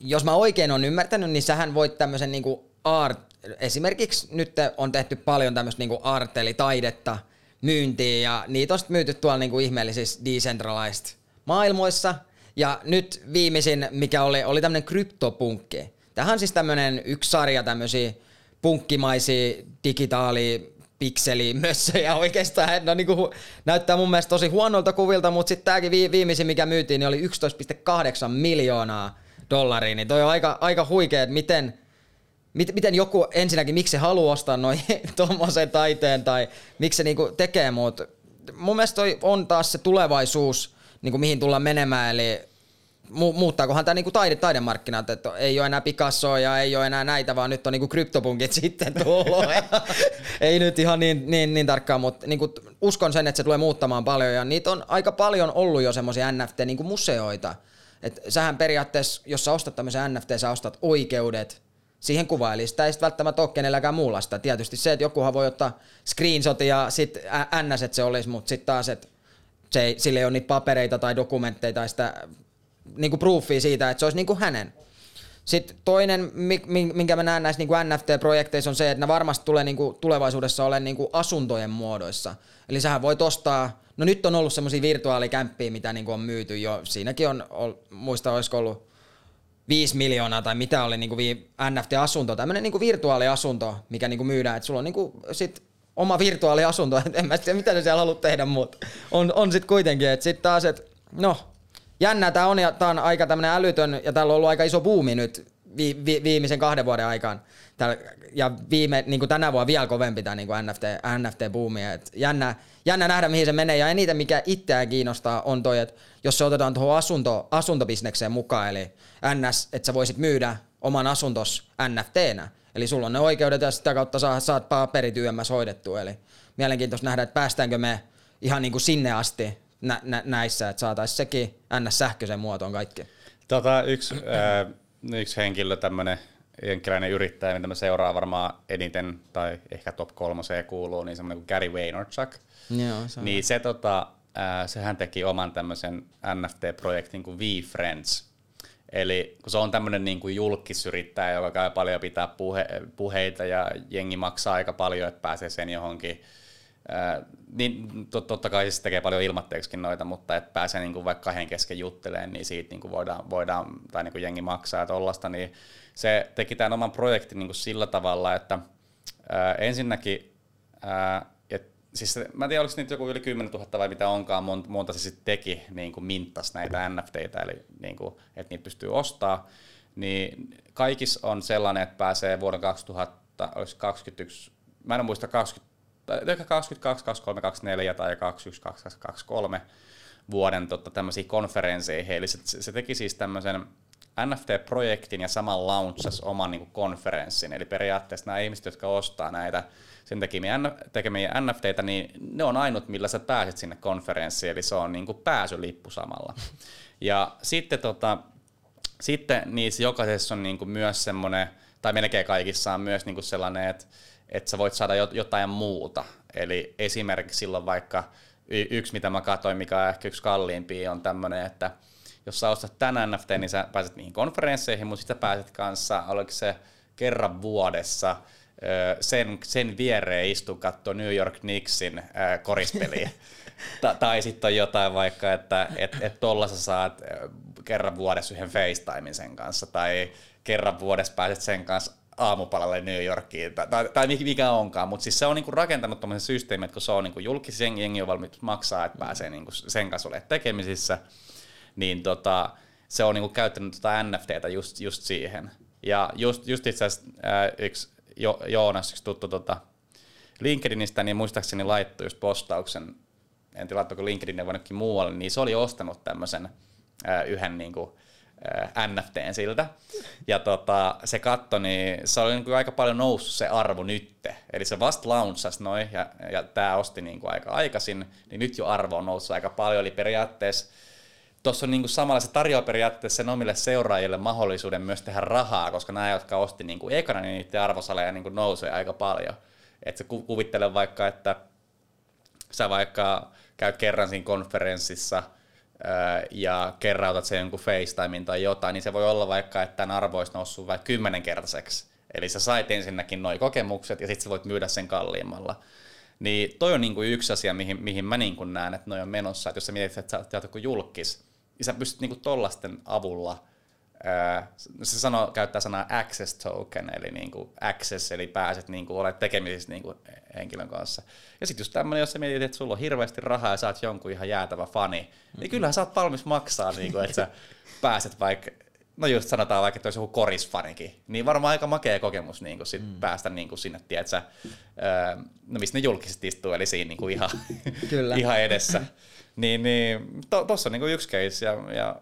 jos mä oikein on ymmärtänyt, niin sähän voit tämmöisen niinku art, esimerkiksi nyt on tehty paljon tämmöistä niinku art eli taidetta myyntiin ja niitä on myyty tuolla niinku ihmeellisissä decentralized maailmoissa. Ja nyt viimeisin, mikä oli, oli tämmöinen kryptopunkki. Tähän on siis tämmöinen yksi sarja tämmöisiä punkkimaisia digitaali pikselimössöjä oikeastaan. No, niin näyttää mun mielestä tosi huonolta kuvilta, mutta sitten tämäkin viimeisin, mikä myytiin, niin oli 11,8 miljoonaa dollaria. Niin toi on aika, aika huikea, että miten – miten joku ensinnäkin, miksi se haluaa ostaa noin tuommoisen taiteen tai miksi se niinku tekee muut. Mun mielestä toi on taas se tulevaisuus, niinku mihin tullaan menemään, eli mu- muuttaakohan tämä niinku taide, taidemarkkinat, että ei ole enää Picasso ja ei ole enää näitä, vaan nyt on niinku kryptopunkit sitten tullut. ei nyt ihan niin, niin, niin tarkkaan, mutta niinku uskon sen, että se tulee muuttamaan paljon ja niitä on aika paljon ollut jo semmoisia NFT-museoita. Niinku sähän periaatteessa, jos sä ostat tämmöisen NFT, sä ostat oikeudet siihen kuvaan. Eli sitä ei sitten välttämättä ole kenelläkään muulla Tietysti se, että jokuhan voi ottaa screenshotin ja sitten ns, että se olisi, mutta sitten taas, että se ei, sille ei ole niitä papereita tai dokumentteja tai sitä niin kuin proofia siitä, että se olisi niin kuin hänen. Sitten toinen, minkä mä näen näissä niin NFT-projekteissa on se, että ne varmasti tulee niin kuin tulevaisuudessa olemaan niin kuin asuntojen muodoissa. Eli sähän voit ostaa, no nyt on ollut semmoisia virtuaalikämppiä, mitä niin kuin on myyty jo. Siinäkin on, muista olisiko ollut 5 miljoonaa tai mitä oli niinku NFT-asunto, tämmöinen niinku virtuaaliasunto, mikä niinku myydään, että sulla on niinku sit oma virtuaaliasunto, en mä tiedä mitä sä siellä haluat tehdä, mutta on, on sit kuitenkin, että sit taas, että no, jännä tää on ja tää on aika tämmönen älytön ja täällä on ollut aika iso buumi nyt vi, vi, viimeisen kahden vuoden aikaan. Ja viime, niin kuin tänä vuonna vielä kovempi tämä niin NFT, NFT-buumi. Et jännä, jännä nähdä, mihin se menee. Ja eniten, mikä itseään kiinnostaa, on toi, että jos se otetaan tuohon asunto, asuntobisnekseen mukaan, eli NS, että sä voisit myydä oman asuntos NFTnä. Eli sulla on ne oikeudet ja sitä kautta saat, saat paperit YMS hoidettua. Eli mielenkiintoista nähdä, että päästäänkö me ihan niin kuin sinne asti nä- nä- näissä, että saataisiin sekin NS-sähköisen muotoon kaikki. Tota, yksi, äh, yksi henkilö, tämmöinen jenkiläinen yrittäjä, mitä mä seuraan varmaan eniten, tai ehkä top kolmoseen kuuluu, niin semmoinen kuin Gary Vaynerchuk. Joo, se on. Niin se tota, ää, sehän teki oman tämmöisen NFT-projektin kuin V-Friends. Eli kun se on tämmöinen niin kuin julkisyrittäjä, joka käy paljon pitää puhe, puheita ja jengi maksaa aika paljon, että pääsee sen johonkin Ää, niin tot, totta kai se tekee paljon ilmatteeksikin noita, mutta että pääsee niin kuin vaikka kahden kesken juttelemaan, niin siitä niin kuin voidaan, voidaan, tai niin kuin jengi maksaa tollasta, niin se teki tämän oman projektin niin kuin sillä tavalla, että ää, ensinnäkin, ää, et, siis mä en tiedä, oliko niitä joku yli 10 000 vai mitä onkaan, monta, monta se sitten teki, niin kuin minttas näitä NFTitä, eli niin kuin, että niitä pystyy ostaa, niin kaikissa on sellainen, että pääsee vuoden 2021, mä en muista 20 ehkä 22, 23, 24 tai 21, 22, 23 vuoden tota, tämmöisiä konferensseihin. Eli se, se teki siis tämmöisen NFT-projektin ja saman launchas oman niin kuin, konferenssin. Eli periaatteessa nämä ihmiset, jotka ostaa näitä sen tekemiä, tekemiä NFTitä, niin ne on ainut, millä sä pääset sinne konferenssiin, eli se on niin kuin pääsylippu samalla. Ja sitten, tota, sitten niissä jokaisessa on niin kuin myös semmoinen, tai melkein kaikissa on myös niin kuin sellainen, että että sä voit saada jotain muuta. Eli esimerkiksi silloin vaikka yksi, mitä mä katsoin, mikä on ehkä yksi kalliimpi, on tämmöinen, että jos sä ostat tämän NFT, niin sä pääset niihin konferensseihin, mutta sitten pääset kanssa, oliko se kerran vuodessa, sen, sen viereen istu katsoa New York Knicksin korispeliä. Ta- tai sitten on jotain vaikka, että et, et tolla sä saat kerran vuodessa yhden FaceTimein sen kanssa, tai kerran vuodessa pääset sen kanssa aamupalalle New Yorkiin, tai, tai, tai mikä onkaan, mutta siis se on niinku rakentanut tämmöisen systeemin, että kun se on niinku julkis, jengi, on valmiit maksaa, että pääsee niinku sen kanssa olemaan tekemisissä, niin tota, se on niinku käyttänyt tota NFTtä just, just siihen. Ja just, just itse asiassa yksi jo, Joonas, yksi tuttu tota, LinkedInistä, niin muistaakseni laittoi just postauksen, en tiedä laittoi LinkedIn vai muualle, niin se oli ostanut tämmöisen yhden niinku, NFTn siltä. Ja tota, se katto, niin se oli niin aika paljon noussut se arvo nytte. Eli se vasta launchasi noin, ja, ja tämä osti niin kuin aika aikaisin, niin nyt jo arvo on noussut aika paljon. Eli periaatteessa tuossa on niin samalla se tarjoaa periaatteessa sen omille seuraajille mahdollisuuden myös tehdä rahaa, koska nämä, jotka osti niin kuin ekana, niin niiden arvosaleja niin kuin nousee aika paljon. Että se kuvittele vaikka, että sä vaikka käyt kerran siinä konferenssissa – ja kerrautat sen jonkun FaceTimein tai jotain, niin se voi olla vaikka, että tämän arvo olisi noussut vaikka kymmenenkertaiseksi. Eli sä sait ensinnäkin noin kokemukset ja sitten sä voit myydä sen kalliimmalla. Niin toi on niinku yksi asia, mihin, mihin mä niinku näen, että noi on menossa. Että jos sä mietit, että sä oot joku julkis, niin sä pystyt niinku tollasten avulla – se sanoo, käyttää sanaa access token, eli niin kuin access, eli pääset niin kuin, olet tekemisissä niin kuin henkilön kanssa. Ja sitten just tämmöinen, jos sä mietit, että sulla on hirveästi rahaa ja sä oot jonkun ihan jäätävä fani, mm-hmm. niin kyllähän sä oot valmis maksaa, niin kuin, että sä pääset vaikka, no just sanotaan vaikka, että olisi joku korisfanikin, niin varmaan aika makea kokemus niin kuin sit mm. päästä niin kuin sinne, tiedätkö, no missä ne julkiset istuu, eli siinä niin kuin ihan, Kyllä. ihan edessä. Niin, niin tuossa to, on niin yksi case, ja, ja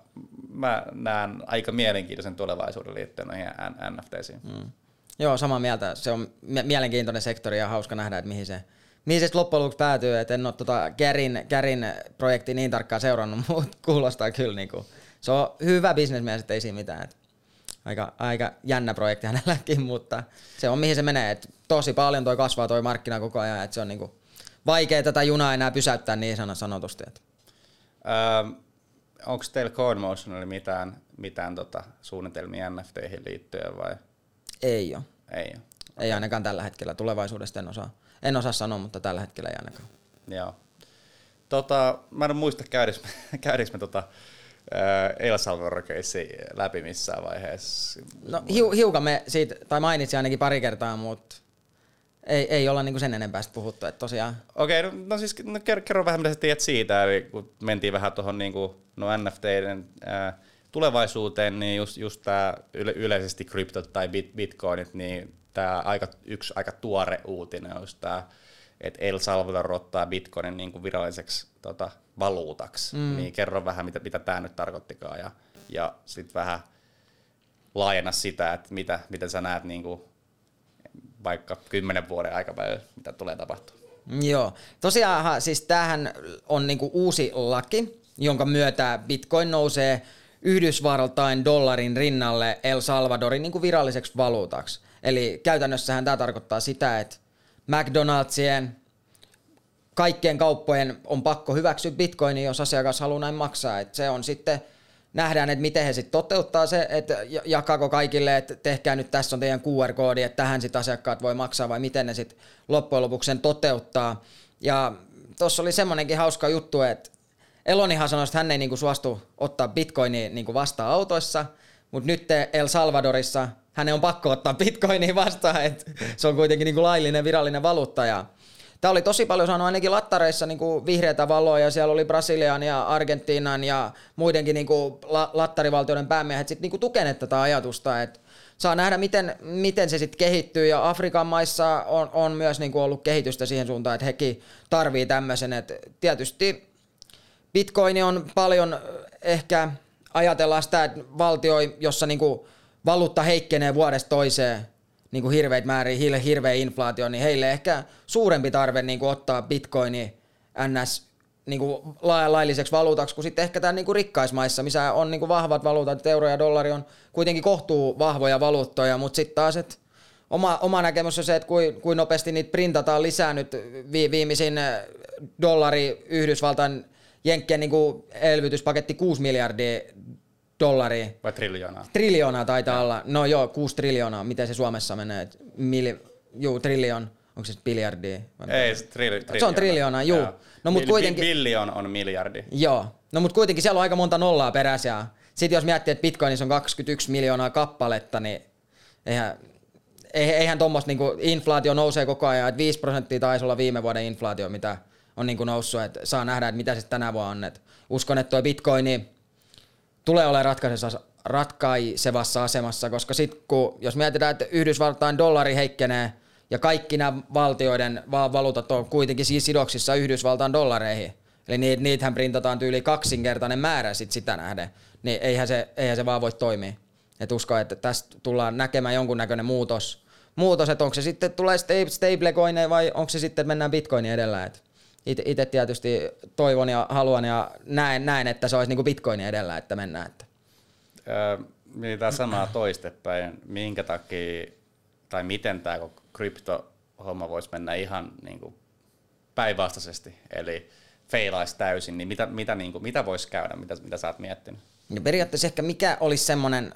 mä näen aika mielenkiintoisen tulevaisuuden liittyen noihin NFTisiin. Mm. Joo, samaa mieltä. Se on mielenkiintoinen sektori ja hauska nähdä, että mihin se, mihin se loppujen lopuksi päätyy. Et en ole tota Gerin, Gerin projekti niin tarkkaan seurannut, mutta kuulostaa kyllä. Niin kuin, se on hyvä bisnesmies, että ei siinä mitään. Et aika, aika jännä projekti hänelläkin, mutta se on mihin se menee. Et tosi paljon toi kasvaa toi markkina koko ajan, että se on niinku vaikea tätä junaa enää pysäyttää niin sanotusti. Et. Öö, onko teillä CodeMotionilla mitään, mitään tota, suunnitelmia NFTihin liittyen vai? Ei ole. Ei ole. Okay. Ei ainakaan tällä hetkellä. Tulevaisuudesta en osaa, en osaa sanoa, mutta tällä hetkellä ei ainakaan. Joo. Tota, mä en muista, käydis, käydis me tota, El Salvador läpi missään vaiheessa. No hiu, hiukan me siitä, tai mainitsin ainakin pari kertaa, mutta ei, ei olla niinku sen enempää puhuttu, että tosiaan. Okei, okay, no, no siis no, kerro, vähän mitä sä tiedät siitä, eli kun mentiin vähän tuohon niinku, no NFTiden ää, tulevaisuuteen, niin just, just tämä yle, yleisesti kryptot tai bit, bitcoinit, niin tämä aika, yksi aika tuore uutinen on tämä, että El Salvador ottaa bitcoinin niin kuin viralliseksi tota, valuutaksi. Mm. Niin kerro vähän, mitä, mitä tämä nyt tarkoittikaan ja, ja sitten vähän laajenna sitä, että mitä, miten sä näet niin kuin vaikka kymmenen vuoden aikavälillä, mitä tulee tapahtumaan. Joo. Tosiaan siis tämähän on niinku uusi laki, jonka myötä Bitcoin nousee Yhdysvaltain dollarin rinnalle El Salvadorin niin kuin viralliseksi valuutaksi. Eli käytännössähän tämä tarkoittaa sitä, että McDonaldsien, kaikkien kauppojen on pakko hyväksyä bitcoini, jos asiakas haluaa näin maksaa. Et se on sitten, nähdään, että miten he sitten toteuttaa se, että jakaako kaikille, että tehkää nyt tässä on teidän QR-koodi, että tähän sitten asiakkaat voi maksaa vai miten ne sitten loppujen lopuksi sen toteuttaa. Ja tuossa oli semmoinenkin hauska juttu, että Elonihan sanoi, että hän ei niinku suostu ottaa bitcoinia niinku vastaan autoissa, mutta nyt El Salvadorissa hänen on pakko ottaa bitcoinia vastaan, että se on kuitenkin niinku laillinen virallinen valuutta. Ja Tämä oli tosi paljon saanut ainakin lattareissa niin kuin vihreätä ja siellä oli Brasilian ja Argentiinan ja muidenkin niin kuin la- lattarivaltioiden päämiehet sitten niin tukeneet tätä ajatusta, että saa nähdä, miten, miten se sitten kehittyy, ja Afrikan maissa on, on myös niin kuin ollut kehitystä siihen suuntaan, että hekin tarvii tämmöisen, että tietysti Bitcoin on paljon ehkä ajatellaan sitä, että valtio, jossa niin kuin valuutta heikkenee vuodesta toiseen, niin kuin hirveitä määriä, hirveä inflaatio, niin heille ehkä suurempi tarve niin kuin ottaa bitcoini ns niin kuin lailliseksi valuutaksi, kuin sitten ehkä tämä niin kuin rikkaismaissa, missä on niin kuin vahvat valuutat, euro ja dollari on kuitenkin kohtuu vahvoja valuuttoja, mutta sitten taas, että oma, oma näkemys on se, että kuin, kuin nopeasti niitä printataan lisää nyt vi, viimeisin dollari Yhdysvaltain Jenkkien niin kuin elvytyspaketti 6 miljardia dollaria. Vai triljoonaa? Triljoonaa taitaa ja. olla. No joo, 6 triljoonaa. Miten se Suomessa menee? Mil, juu, triljoon. Onko se biljardi? Ei, se, tri, se on triljoona, juu. No, mut kuitenkin... Billion on miljardi. Joo. No mutta kuitenkin siellä on aika monta nollaa perässä. sitten jos miettii, että Bitcoinissa on 21 miljoonaa kappaletta, niin eihän, eihän tuommoista niinku, inflaatio nousee koko ajan. Et 5 prosenttia taisi olla viime vuoden inflaatio, mitä on niinku noussut. Et saa nähdä, että mitä se tänä vuonna on. Et uskon, että tuo Bitcoini tulee olemaan ratkaisevassa, ratkaisevassa asemassa, koska sitten kun, jos mietitään, että Yhdysvaltain dollari heikkenee ja kaikki nämä valtioiden valuutat on kuitenkin siis sidoksissa Yhdysvaltain dollareihin, eli niitä, niitähän printataan tyyli kaksinkertainen määrä sit sitä nähden, niin eihän se, eihän se vaan voi toimia. Et usko, että tästä tullaan näkemään jonkunnäköinen muutos, muutos että onko se sitten tulee stablecoineja vai onko se sitten, että mennään bitcoinin edellä. Et itse tietysti toivon ja haluan ja näen, näen että se olisi niin kuin bitcoinin edellä, että mennään. Että. Öö, mitä sanaa toistepäin, minkä takia tai miten tämä kryptohomma voisi mennä ihan niin kuin päinvastaisesti, eli feilaisi täysin, niin mitä, mitä, niin kuin, mitä voisi käydä, mitä, mitä sä oot miettinyt? No periaatteessa ehkä mikä olisi semmoinen,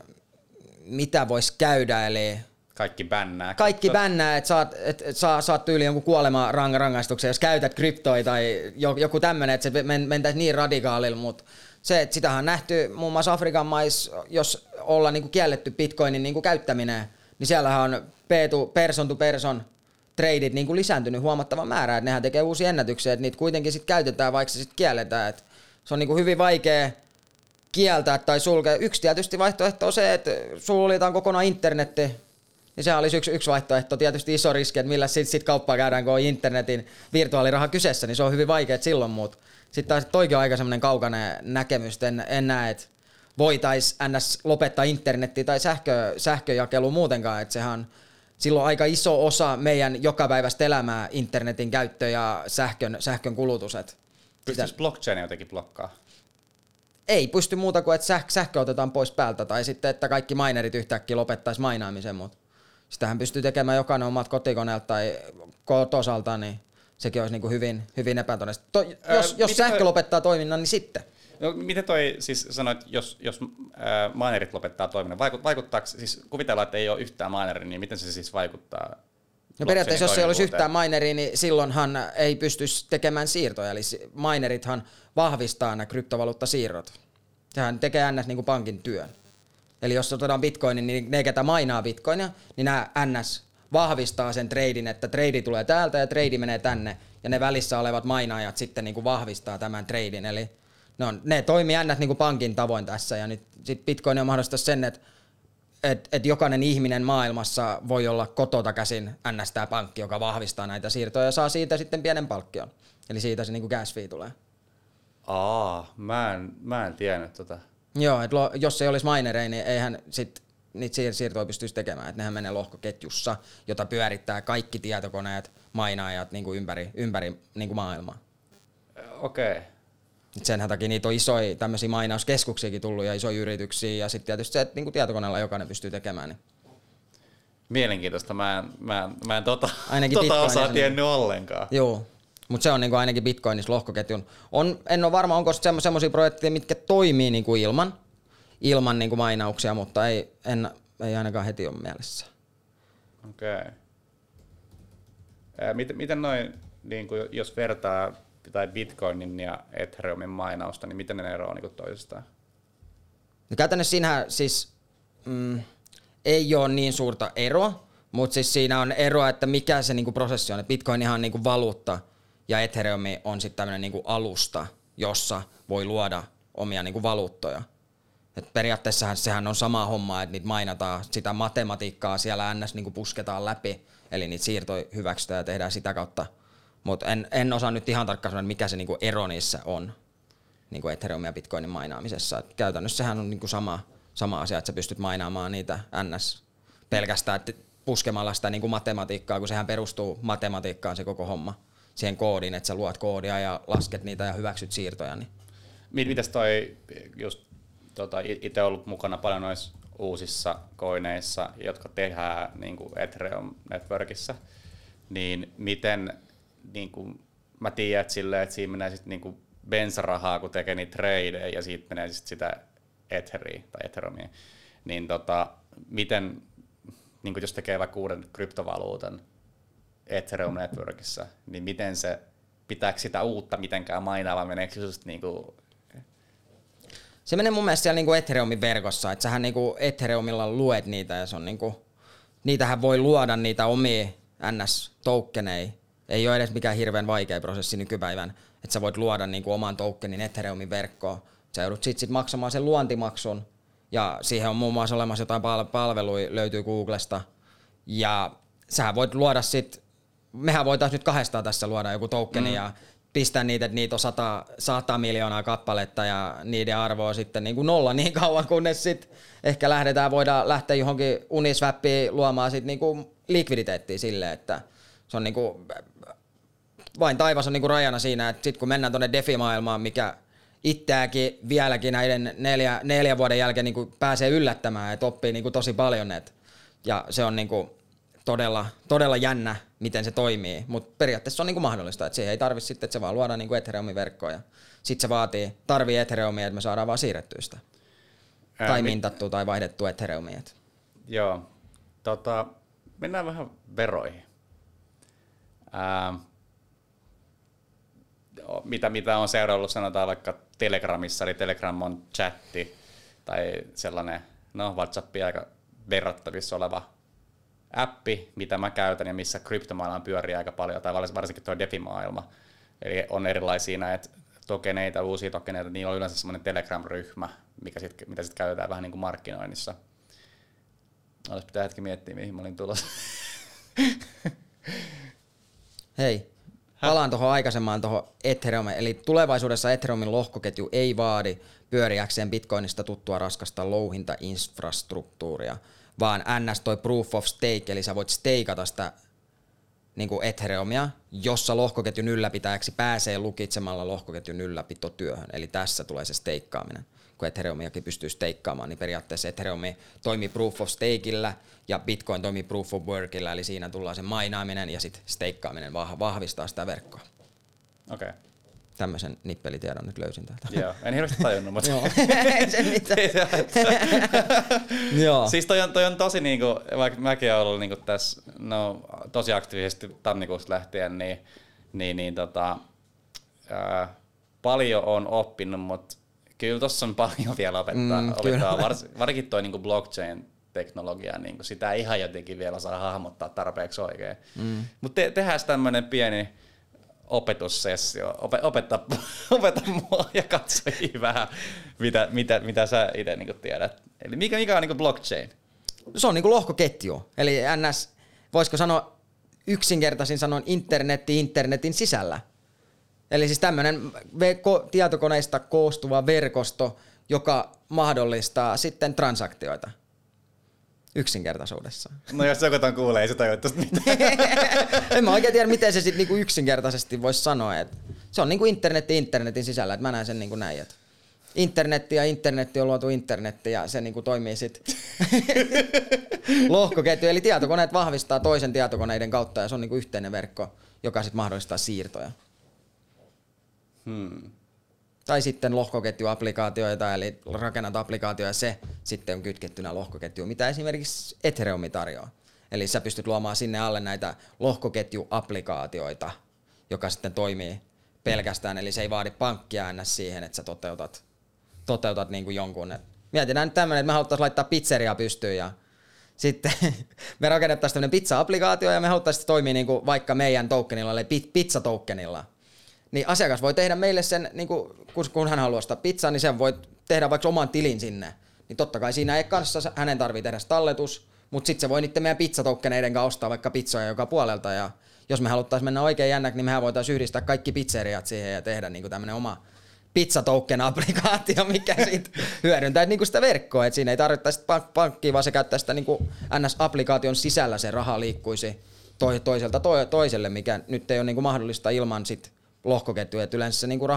mitä voisi käydä, eli kaikki bännää. Kaikki bännää, että saat, et, et saa, saat tyyli jonkun kuolema rangaistuksen, jos käytät kryptoja tai joku tämmöinen, että se men, mentäisi niin radikaalilla, mutta se, että sitähän on nähty muun muassa Afrikan maissa, jos ollaan niin kuin kielletty bitcoinin niin kuin käyttäminen, niin siellähän on P2, person to person treidit niin kuin lisääntynyt huomattavan määrä, että nehän tekee uusia ennätyksiä, että niitä kuitenkin sitten käytetään, vaikka se sitten kielletään, että se on niin kuin hyvin vaikea kieltää tai sulkea. Yksi tietysti vaihtoehto on se, että suljetaan kokonaan internetti, niin se olisi yksi, yksi vaihtoehto. Tietysti iso riski, että millä sitten sit kauppaa käydään, kun on internetin virtuaaliraha kyseessä, niin se on hyvin vaikea silloin, mutta sitten taas toikin on aika semmoinen kaukainen näkemys, en, en näe, että voitaisiin ns. lopettaa internetti tai sähkö, sähköjakelu muutenkaan, että sehän on silloin aika iso osa meidän jokapäiväistä elämää internetin käyttö ja sähkön, sähkön kulutus. Pystyisi blockchain jotenkin blokkaa? Ei pysty muuta kuin, että sähkö otetaan pois päältä tai sitten, että kaikki minerit yhtäkkiä lopettaisi mainaamisen, mutta sitähän pystyy tekemään jokainen omat kotikoneelta tai kotosalta, niin sekin olisi niin kuin hyvin, hyvin epätodennäköistä. To, jos, jos sähkö toi... lopettaa toiminnan, niin sitten. No, miten toi, siis sanoit, jos, jos äh, minerit lopettaa toiminnan, vaikut, vaikuttaako, siis kuvitellaan, että ei ole yhtään mineria, niin miten se siis vaikuttaa No periaatteessa jos ei olisi yhtään mineria, niin silloinhan ei pystyisi tekemään siirtoja, eli minerithan vahvistaa nämä kryptovaluuttasiirrot. Sehän tekee ns. Niin kuin pankin työn. Eli jos otetaan bitcoinin, niin ne, ketä mainaa bitcoinia, niin nämä NS vahvistaa sen treidin, että treidi tulee täältä ja treidi menee tänne. Ja ne välissä olevat mainaajat sitten niin kuin vahvistaa tämän treidin. Eli ne, on, ne toimii NS niin kuin pankin tavoin tässä. Ja nyt sit bitcoin on mahdollista sen, että et, et jokainen ihminen maailmassa voi olla kotota käsin NS tämä pankki, joka vahvistaa näitä siirtoja ja saa siitä sitten pienen palkkion. Eli siitä se niin kuin gas fee tulee. Aa, mä en, mä en tiennyt tota. Joo, että jos ei olisi minereja, niin eihän sit niitä siirtoja pystyisi tekemään. Että nehän menee lohkoketjussa, jota pyörittää kaikki tietokoneet, mainaajat niin kuin ympäri, ympäri niin kuin maailmaa. Okei. Okay. Et sen takia niitä on isoja tämmöisiä mainauskeskuksiakin tullut ja isoja yrityksiä ja sitten tietysti se, että niinku tietokoneella jokainen pystyy tekemään. Niin. Mielenkiintoista. Mä en, mä en, mä en tota, Ainakin tota osaa niin- tiennyt ollenkaan. Joo, mutta se on niinku ainakin Bitcoinissa lohkoketjun. On, en ole varma, onko semmo, semmoisia projekteja, mitkä toimii niinku ilman, ilman niinku mainauksia, mutta ei, en, ei ainakaan heti ole mielessä. Okei. Okay. Miten, miten noin, niin kuin jos vertaa tai Bitcoinin ja Ethereumin mainausta, niin miten ne eroavat niin toisistaan? No käytännössä siinähän siis mm, ei ole niin suurta eroa, mutta siis siinä on eroa, että mikä se niinku prosessi on. Et Bitcoin on niinku valuutta ja Ethereum on sitten tämmöinen niinku alusta, jossa voi luoda omia niinku valuuttoja. Et periaatteessahan sehän on sama homma, että niitä mainataan, sitä matematiikkaa siellä ns. Niinku pusketaan läpi, eli niitä siirtoja hyväksytään ja tehdään sitä kautta. Mutta en, en osaa nyt ihan tarkkaan sanoa, mikä se niinku ero niissä on niin kuin Ethereum ja Bitcoinin mainaamisessa. Et käytännössä sehän on niin kuin sama, sama asia, että sä pystyt mainaamaan niitä NS pelkästään puskemalla sitä niin kuin matematiikkaa, kun sehän perustuu matematiikkaan se koko homma. Siihen koodiin, että sä luot koodia ja lasket niitä ja hyväksyt siirtoja. Niin. Mi- Mitäs toi, just tota, itse ollut mukana paljon noissa uusissa koineissa, jotka tehdään niin kuin Ethereum Networkissa, niin miten, niin kuin, mä tiedän, että, silleen, että siinä menee sitten niin kuin bensarahaa, kun tekee niitä tradeja ja siitä menee sit sitä Etheria tai Ethereumia, niin tota, miten, niin kuin jos tekee vaikka uuden kryptovaluutan Ethereum Networkissa, niin miten se, pitääkö sitä uutta mitenkään mainaa vai meneekö se just niin kuin Se menee mun mielestä siellä niinku Ethereumin verkossa, että sähän niinku Ethereumilla luet niitä ja se on niinku, niitähän voi luoda niitä omia NS-toukkeneja. Ei ole edes mikään hirveän vaikea prosessi nykypäivän, että sä voit luoda niinku oman toukkenin Ethereumin verkkoon. Sä joudut sit, sit maksamaan sen luontimaksun ja siihen on muun muassa olemassa jotain pal- palveluja, löytyy Googlesta. Ja sähän voit luoda sit, mehän voitaisiin nyt kahdestaan tässä luoda joku tokeni mm. ja pistää niitä, että niitä on 100, 100 miljoonaa kappaletta ja niiden arvo on sitten niin kuin nolla niin kauan, kunnes sitten ehkä lähdetään, voidaan lähteä johonkin Uniswappiin luomaan sitten niin kuin likviditeettiä silleen, että se on niin kuin, vain taivas on niin kuin rajana siinä, että sitten kun mennään tuonne DeFi-maailmaan, mikä itseäkin vieläkin näiden neljä, neljä vuoden jälkeen niin kuin pääsee yllättämään, että oppii niin kuin tosi paljon, et, ja se on niin kuin todella, todella jännä, miten se toimii, mutta periaatteessa se on niinku mahdollista, että siihen ei tarvi sitten, että se vaan luodaan niinku Ethereumin verkkoon ja sitten se vaatii, tarvii Ethereumia, että me saadaan vaan siirrettyä sitä. Ää, tai mi- mintattua tai vaihdettua Ethereumia. et. Joo. Tota, mennään vähän veroihin. Ää, mitä, mitä on seuraillut, sanotaan vaikka Telegramissa, eli Telegram on chatti tai sellainen, no WhatsAppia aika verrattavissa oleva appi, mitä mä käytän ja missä kryptomaailma pyörii aika paljon, tai varsinkin tuo DeFi-maailma. Eli on erilaisia näitä tokeneita, uusia tokeneita, niillä on yleensä semmoinen Telegram-ryhmä, mikä sit, mitä sitten käytetään vähän niin kuin markkinoinnissa. Olisi pitää hetki miettiä, mihin mä olin tulossa. Hei, palaan tuohon aikaisemmaan tuohon Ethereum, eli tulevaisuudessa Ethereumin lohkoketju ei vaadi pyöriäkseen Bitcoinista tuttua raskasta louhintainfrastruktuuria, vaan NS toi proof of stake, eli sä voit steikata sitä niin kuin Ethereumia, jossa lohkoketjun ylläpitäjäksi pääsee lukitsemalla lohkoketjun ylläpitotyöhön. Eli tässä tulee se steikkaaminen. Kun Ethereumiakin pystyy steikkaamaan, niin periaatteessa Ethereum toimii proof of stakeillä ja Bitcoin toimii proof of workilla, eli siinä tullaan se mainaaminen ja sitten steikkaaminen vah- vahvistaa sitä verkkoa. Okei. Okay. Tämmöisen nippelitiedon nyt löysin täältä. Joo, en hirveästi tajunnut, mutta... Joo, ei se mitään. Joo. Siis toi on, toi on tosi niinku, vaikka mäkin olen ollut niinku tässä no, tosi aktiivisesti tammikuusta lähtien, niin, niin, niin tota, ää, paljon on oppinut, mutta kyllä tuossa on paljon vielä opettaa. Mm, opettaa vars, varsinkin toi niinku blockchain-teknologia, niinku sitä ei ihan jotenkin vielä saa hahmottaa tarpeeksi oikein. Mm. Mutta te, tehdään tämmöinen pieni opetussessio, Ope, opeta, opeta mua ja katsojia vähän, mitä, mitä, mitä sä itse niinku tiedät. Eli mikä, mikä on niinku blockchain? se on niinku lohkoketju. Eli NS, voisiko sanoa yksinkertaisin sanoen internetti internetin sisällä. Eli siis tämmöinen tietokoneista koostuva verkosto, joka mahdollistaa sitten transaktioita yksinkertaisuudessa. No jos joku ton kuulee, ei se tajua mitään. en mä oikein tiedä, miten se sitten niinku yksinkertaisesti voisi sanoa. Et se on niin kuin internetti internetin sisällä, että mä näen sen niin kuin näin, että internetti ja internetti on luotu internetti ja se niin kuin toimii sitten lohkoketju. Eli tietokoneet vahvistaa toisen tietokoneiden kautta ja se on niin kuin yhteinen verkko, joka sitten mahdollistaa siirtoja. Hmm. Tai sitten lohkoketjuapplikaatioita, eli rakennat applikaatio ja se sitten on kytkettynä lohkoketjuun, mitä esimerkiksi Ethereum tarjoaa. Eli sä pystyt luomaan sinne alle näitä lohkoketjuapplikaatioita, joka sitten toimii pelkästään, eli se ei vaadi pankkia ennä siihen, että sä toteutat, toteutat niin kuin jonkun. Mietitään nyt tämmöinen, että me haluttaisiin laittaa pizzeria pystyyn ja sitten me rakennettaisiin tämmöinen pizza-applikaatio ja me haluttaisiin toimia niin kuin vaikka meidän tokenilla, eli pizza-tokenilla. Niin asiakas voi tehdä meille sen, niin kuin, kun hän haluaa ostaa pizzaa, niin sen voi tehdä vaikka oman tilin sinne. Niin totta kai siinä ei kanssa hänen tarvii tehdä talletus, mutta sitten se voi niiden meidän pizzatoukkeneiden kanssa ostaa vaikka pizzoja joka puolelta. Ja jos me haluttaisiin mennä oikein jännäksi, niin mehän voitaisiin yhdistää kaikki pizzeriat siihen ja tehdä niin tämmöinen oma pizzatoken applikaatio, mikä siitä hyödyntää niin kuin sitä verkkoa. Et siinä ei tarvittaisi pank- pankkia, vaan se käyttää sitä niin kuin NS-applikaation sisällä se raha liikkuisi toiselta toiselle, mikä nyt ei ole niin kuin mahdollista ilman sit lohkoketjuja. Et yleensä se niin kuin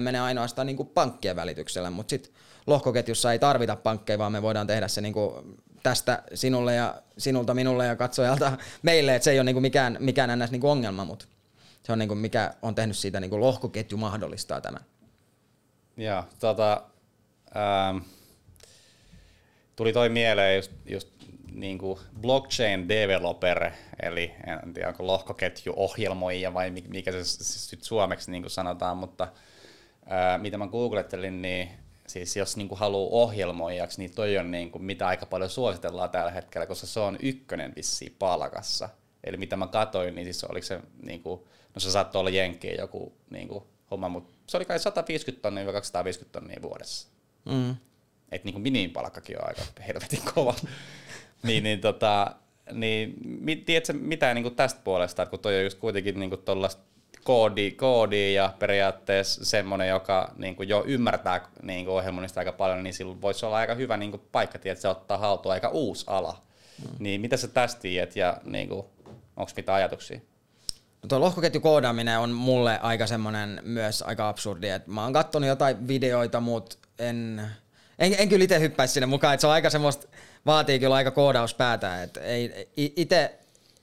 menee ainoastaan niin kuin pankkien välityksellä, mutta sitten lohkoketjussa ei tarvita pankkeja, vaan me voidaan tehdä se niin kuin tästä sinulle ja sinulta minulle ja katsojalta meille, että se ei ole niinku mikään, mikään ns. Niinku ongelma, mutta se on niinku mikä on tehnyt siitä niinku lohkoketju mahdollistaa tämän. Joo, tota, ähm, tuli toi mieleen just, just niinku blockchain developer, eli en tiedä onko lohkoketju ohjelmoija vai mikä se sitten suomeksi niinku sanotaan, mutta ää, mitä mä googlettelin, niin siis jos niin kuin haluaa ohjelmoijaksi, niin toi on niin kuin, mitä aika paljon suositellaan tällä hetkellä, koska se on ykkönen vissiin palkassa. Eli mitä mä katoin, niin siis oliko se, niin kuin, no se saattoi olla jenkkiä joku niin kuin, homma, mutta se oli kai 150 tonnia 250 tonnia vuodessa. Mm. Että niin kuin minimipalkkakin on aika helvetin kova. Niin, niin, tota, niin tiedätkö mitään niin tästä puolesta, että kun toi on just kuitenkin niin kuin koodi, koodi ja periaatteessa semmoinen, joka niin kuin jo ymmärtää niin kuin ohjelmoinnista aika paljon, niin silloin voisi olla aika hyvä niin kuin paikka, että se ottaa haltuun aika uusi ala. Mm. Niin mitä sä tästä tiedät ja niin onko mitä ajatuksia? No tuo lohkoketjukoodaaminen on mulle aika semmoinen myös aika absurdi. Et mä oon kattonut jotain videoita, mutta en, en, en kyllä itse hyppäisi sinne mukaan. Et se on aika semmoista, vaatii kyllä aika koodauspäätä. Et ei, itse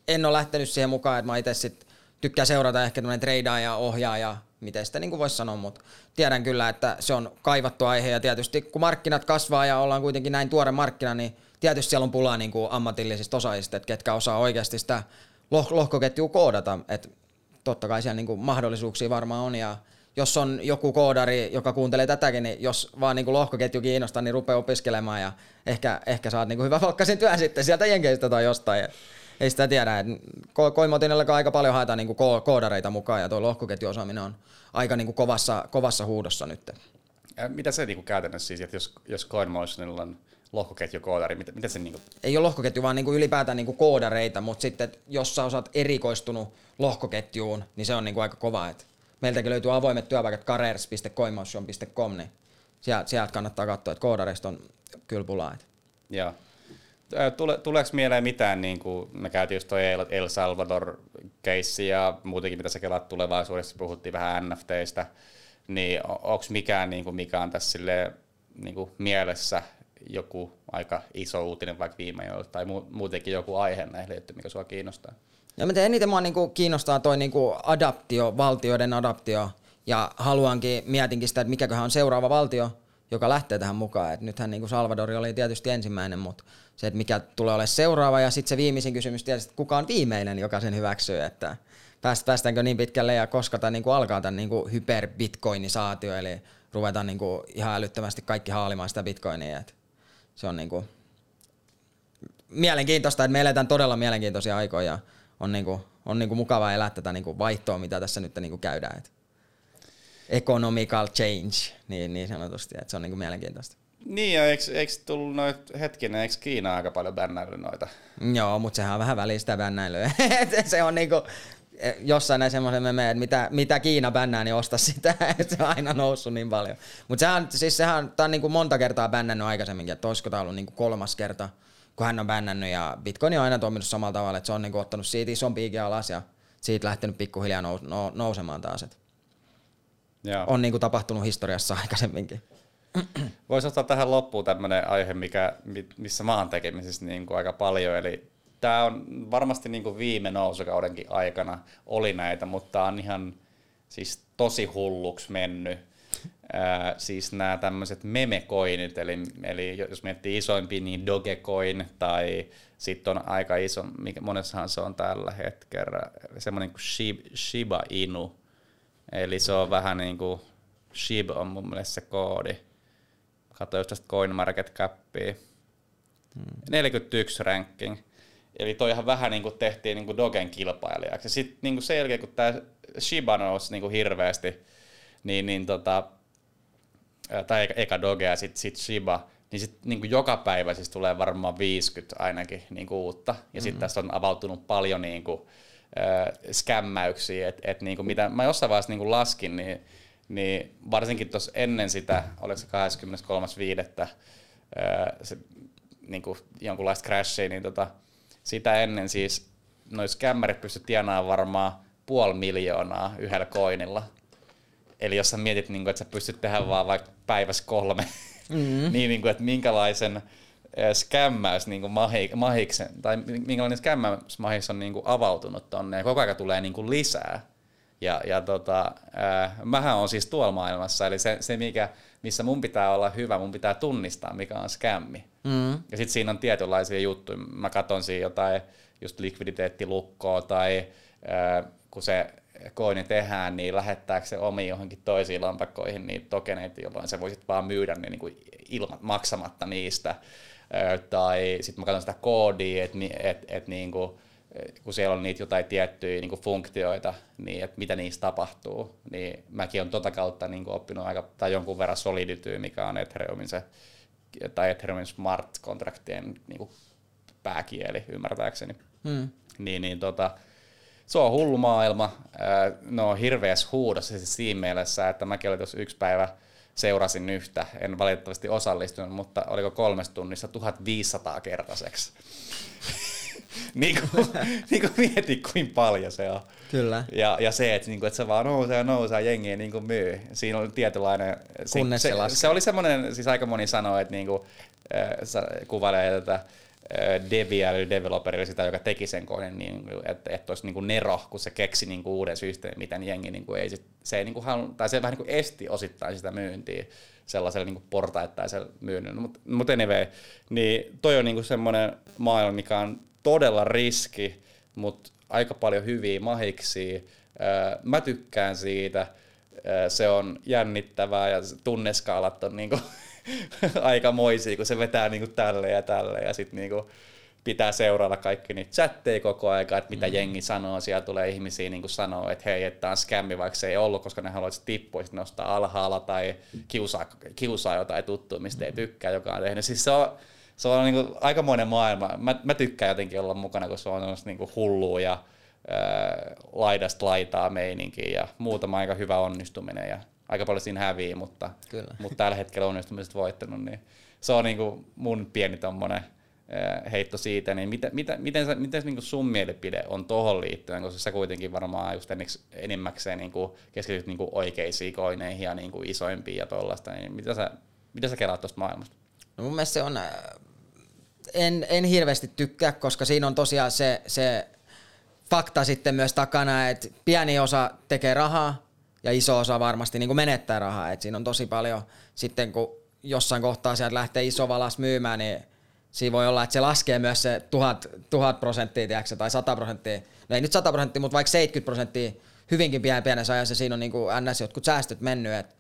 en ole lähtenyt siihen mukaan, että mä itse sitten tykkää seurata ehkä tämmöinen treidaaja, ohjaaja, miten sitä niin voisi sanoa, mutta tiedän kyllä, että se on kaivattu aihe ja tietysti kun markkinat kasvaa ja ollaan kuitenkin näin tuore markkina, niin tietysti siellä on pulaa niin kuin ammatillisista osaajista, että ketkä osaa oikeasti sitä loh- lohkoketjua koodata, että totta kai siellä niin kuin mahdollisuuksia varmaan on ja jos on joku koodari, joka kuuntelee tätäkin, niin jos vaan niin kuin lohkoketju kiinnostaa, niin rupeaa opiskelemaan ja ehkä, ehkä saat niin kuin hyvä palkkaisen työn sitten sieltä jenkeistä tai jostain ei sitä tiedä. Ko- Koimotinelle aika paljon haetaan niin kuin koodareita mukaan ja tuo lohkoketjuosaaminen on aika niin kuin kovassa, kovassa huudossa nyt. Ja mitä se niin kuin käytännössä siis, että jos, jos CoinMotionilla on lohkoketjukoodari, mitä, mitä se niin kuin... Ei ole lohkoketju, vaan niin kuin ylipäätään niin kuin koodareita, mutta sitten jos sä osaat erikoistunut lohkoketjuun, niin se on niin kuin aika kova. Et meiltäkin löytyy avoimet työpaikat careers.coinmotion.com, niin sieltä, sieltä kannattaa katsoa, että koodareista on kyllä pulaa. Joo. Tule, tuleeko mieleen mitään, niin kuin me käytiin just toi El Salvador keissi ja muutenkin mitä sä kelaat tulevaisuudessa, puhuttiin vähän NFTistä, niin onko mikään, niin kuin, mikä on tässä silleen, niin kuin mielessä joku aika iso uutinen vaikka viime ajoilta tai muutenkin joku aihe näihin liittyen, mikä sua kiinnostaa? Ja mä eniten mua niinku kiinnostaa toi niinku adaptio, valtioiden adaptio, ja haluankin, mietinkin sitä, että mikäköhän on seuraava valtio, joka lähtee tähän mukaan. Et nythän niin kuin Salvador oli tietysti ensimmäinen, mutta se, että mikä tulee olemaan seuraava ja sitten se viimeisin kysymys tietysti, että kuka on viimeinen, joka sen hyväksyy, että päästäänkö niin pitkälle ja koska tämä niin kuin alkaa tämän niin kuin hyperbitcoinisaatio, eli ruvetaan niin kuin ihan älyttömästi kaikki haalimaan sitä bitcoinia. Että se on niin kuin mielenkiintoista, että me eletään todella mielenkiintoisia aikoja ja on, niin kuin, on niin kuin mukavaa elää tätä niin kuin vaihtoa, mitä tässä nyt niin kuin käydään. Että economical change, niin, niin sanotusti, että se on niin kuin mielenkiintoista. Niin, ja eikö, eikö tullut noit hetkinen, eikö Kiina aika paljon bännäily noita? Joo, mutta sehän on vähän välistä bännäilyä. se on niinku, eh, jossain näin semmoisen me että mitä, mitä Kiina bännää, niin osta sitä, että se on aina noussut niin paljon. Mutta sehän, siis sehän, tää on niinku monta kertaa bännännyt aikaisemminkin, että olisiko tämä ollut niinku kolmas kerta, kun hän on bännännyt, ja Bitcoin on aina toiminut samalla tavalla, että se on niinku ottanut siitä ison piikin alas, ja siitä lähtenyt pikkuhiljaa nous, no, nousemaan taas. Et Joo. on niin kuin tapahtunut historiassa aikaisemminkin. Voisi ottaa tähän loppuun tämmöinen aihe, mikä, missä mä oon tekemisissä niin kuin aika paljon, eli tämä on varmasti niin kuin viime nousukaudenkin aikana oli näitä, mutta on ihan siis tosi hulluksi mennyt. Ää, siis nämä tämmöiset memekoinit, eli, eli jos miettii isoimpia, niin Dogecoin tai sitten on aika iso, mikä monessahan se on tällä hetkellä, semmoinen kuin Shiba Inu, eli se on vähän niin kuin Shib on mun mielestä se koodi. Katsoin just tästä CoinMarketCapia. Hmm. 41 ranking. Eli toihan vähän niin kuin tehtiin niin kuin Dogen kilpailijaksi. Sitten niin kuin sen jälkeen, kun tämä Shiba nousi niin kuin hirveästi, niin, niin tota, tai eka Doge ja sitten sit Shiba, niin sitten niin kuin joka päivä siis tulee varmaan 50 ainakin niin kuin uutta. Ja mm-hmm. sitten tässä on avautunut paljon niin kuin, äh, skämmäyksiä, että et, niin kuin mitä mä jossain vaiheessa niin kuin laskin, niin, niin varsinkin tuossa ennen sitä, oliko se 23.5. Äh, se niin kuin jonkunlaista crashia, niin tota, sitä ennen siis noin skämmärit pysty tienaamaan varmaan puoli miljoonaa yhdellä koinilla. Eli jos sä mietit, niin kuin, että sä pystyt tehdä vaan vaikka päivässä kolme, mm-hmm. niin, niin kuin, että minkälaisen skämmäys niin kuin mahi, mahiksen, tai minkälainen skämmäys mahis on niin kuin avautunut tonne, ja koko ajan tulee niin kuin lisää. Ja, ja tota, äh, mähän on siis tuolla maailmassa, eli se, se mikä, missä mun pitää olla hyvä, mun pitää tunnistaa, mikä on skämmi. Mm. Ja sitten siinä on tietynlaisia juttuja. Mä katson siinä jotain just likviditeettilukkoa tai äh, kun se koini tehdään, niin lähettääkö se omiin johonkin toisiin lampakkoihin niitä tokeneita, jolloin sä voisit vaan myydä ne niin kuin ilma, maksamatta niistä. Tai sitten mä katson sitä koodia, että et, et, niin kuin, kun siellä on niitä jotain tiettyjä niin kuin funktioita, niin että mitä niistä tapahtuu, niin mäkin olen tota kautta niin kuin oppinut aika, tai jonkun verran Solidity, mikä on Ethereumin se, tai Ethereumin smart-kontraktien niin kuin pääkieli, ymmärtääkseni. Hmm. Niin, niin tota, se on hullu maailma. No on hirveässä huudossa siis siinä mielessä, että mäkin olin tuossa yksi päivä seurasin yhtä. En valitettavasti osallistunut, mutta oliko kolmesta tunnissa 1500 kertaiseksi. niin kuin, niin kuin mieti, kuinka paljon se on. Kyllä. Ja, ja se, että, niin kuin, että se vaan nousee ja nousee jengi niin kuin myy. Siinä oli tietynlainen... Kunnes se, se, se, oli semmoinen, siis aika moni sanoi, että niin kuin, äh, kuvailee tätä devia eli developerille sitä, joka teki sen koneen, niin, että, että olisi niin kuin nero, kun se keksi niin kuin uuden systeemin, mitä jengi niin kuin ei sit, se ei niin kuin halu, tai se vähän niin kuin esti osittain sitä myyntiä sellaisella niin kuin portaittaisella myynnin. Mutta mut anyway, niin toi on niin kuin semmoinen maailma, mikä on todella riski, mutta aika paljon hyviä mahiksi. Mä tykkään siitä. Se on jännittävää ja tunneskaalat on niinku aika moisia, kun se vetää niinku tälle ja tälle ja sitten niinku pitää seurata kaikki niitä chatteja koko aika, että mitä mm. jengi sanoo. Siellä tulee ihmisiä niin sanoo, että hei, että tämä on skämmi, vaikka se ei ollut, koska ne haluaisi tippua sitten nostaa alhaalla tai kiusaa, kiusaa jotain tuttua, mistä ei tykkää, joka on tehnyt. Siis se on, se on niin kuin aikamoinen maailma. Mä, mä tykkään jotenkin olla mukana, kun se on niin kuin hullua ja ää, laidasta laitaa meininkiä ja muutama aika hyvä onnistuminen ja aika paljon siinä hävii, mutta, Kyllä. mutta tällä hetkellä onnistumiset voittanut, niin se on niin kuin mun pieni tommonen heitto siitä, niin mitä, mitä, miten, sä, miten niin kuin sun mielipide on tuohon liittyen, koska sä kuitenkin varmaan just enimmäkseen niin kuin keskityt niin kuin oikeisiin koineihin ja niin kuin isoimpiin ja tuollaista, niin mitä sä, mitä sä kelaat tuosta maailmasta? No mun mielestä se on, en, en hirveästi tykkää, koska siinä on tosiaan se, se fakta sitten myös takana, että pieni osa tekee rahaa ja iso osa varmasti niin kuin menettää rahaa. Et siinä on tosi paljon sitten, kun jossain kohtaa sieltä lähtee iso valas myymään, niin siinä voi olla, että se laskee myös se tuhat, tuhat prosenttia tiedätkö, tai sata prosenttia. No ei nyt sata prosenttia, mutta vaikka 70 prosenttia hyvinkin pien, pienessä ajassa siinä on niin kuin ns. jotkut säästöt mennyt. Et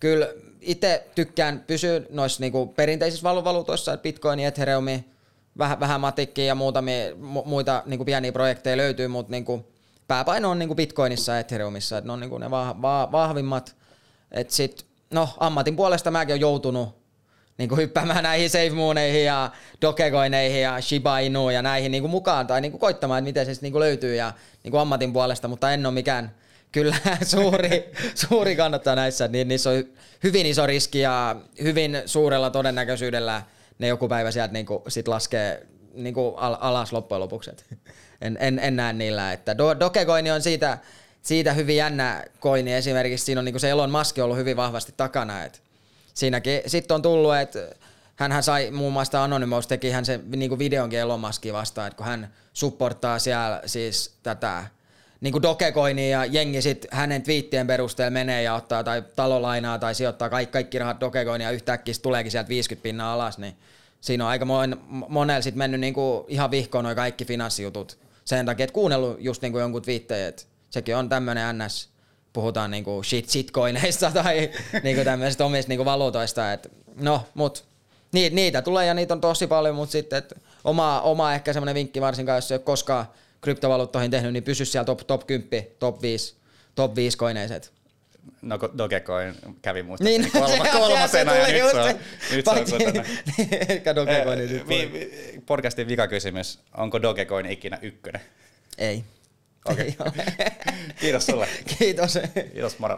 kyllä itse tykkään pysyä noissa niin kuin perinteisissä valuutoissa, Bitcoin, Ethereum, vähän, vähän matikkiä ja muutamia mu, muita niin kuin pieniä projekteja löytyy, mutta niin kuin pääpaino on niin kuin Bitcoinissa ja Ethereumissa, että ne on niin kuin ne vah, vah, vahvimmat. Et sit, no, ammatin puolesta mäkin olen joutunut niin kuin hyppäämään näihin SafeMooneihin ja Dogecoineihin ja Shiba Inu ja näihin niin kuin mukaan tai niin kuin koittamaan, että miten se niin kuin löytyy ja niin kuin ammatin puolesta, mutta en ole mikään kyllä suuri, suuri kannattaa näissä, niin niissä on hyvin iso riski ja hyvin suurella todennäköisyydellä ne joku päivä sieltä niin kuin sit laskee niin kuin alas loppujen lopuksi. En, en, en näe niillä, että Do, Dogecoin on siitä, siitä hyvin jännä koini esimerkiksi. Siinä on niinku se Elon Musk ollut hyvin vahvasti takana. Et siinäkin sitten on tullut, että hän sai muun muassa Anonymous teki hän se niinku videonkin Elon Muskia vastaan, että kun hän supporttaa siellä siis tätä niinku Dogecoinia ja jengi sit hänen twiittien perusteella menee ja ottaa tai talolainaa tai sijoittaa kaikki, kaikki rahat Dogecoinia ja yhtäkkiä tuleekin sieltä 50 pinnaa alas, niin siinä on aika mon, monella sit mennyt niinku ihan vihkoon noin kaikki finanssijutut sen takia, että kuunnellut just niinku jonkun twiittejä, että sekin on tämmöinen NS, puhutaan niinku shit shitcoineista tai niinku tämmöisistä omista niinku valuutoista, että no, mut niitä, niitä tulee ja niitä on tosi paljon, mutta sitten et oma, oma ehkä semmoinen vinkki varsinkaan, jos ei ole koskaan kryptovaluuttoihin tehnyt, niin pysy siellä top, top 10, top 5, top 5 koineiset. No Dogecoin kävi muistaakseni niin, kolma, kolmasena ja nyt se on, nyt se on kotona. Ehkä Dogecoin. Eh, vi, vi, podcastin vikakysymys, onko Dogecoin ikinä ykkönen? Ei. Okei. Okay. Kiitos sulle. Kiitos. Kiitos, moro.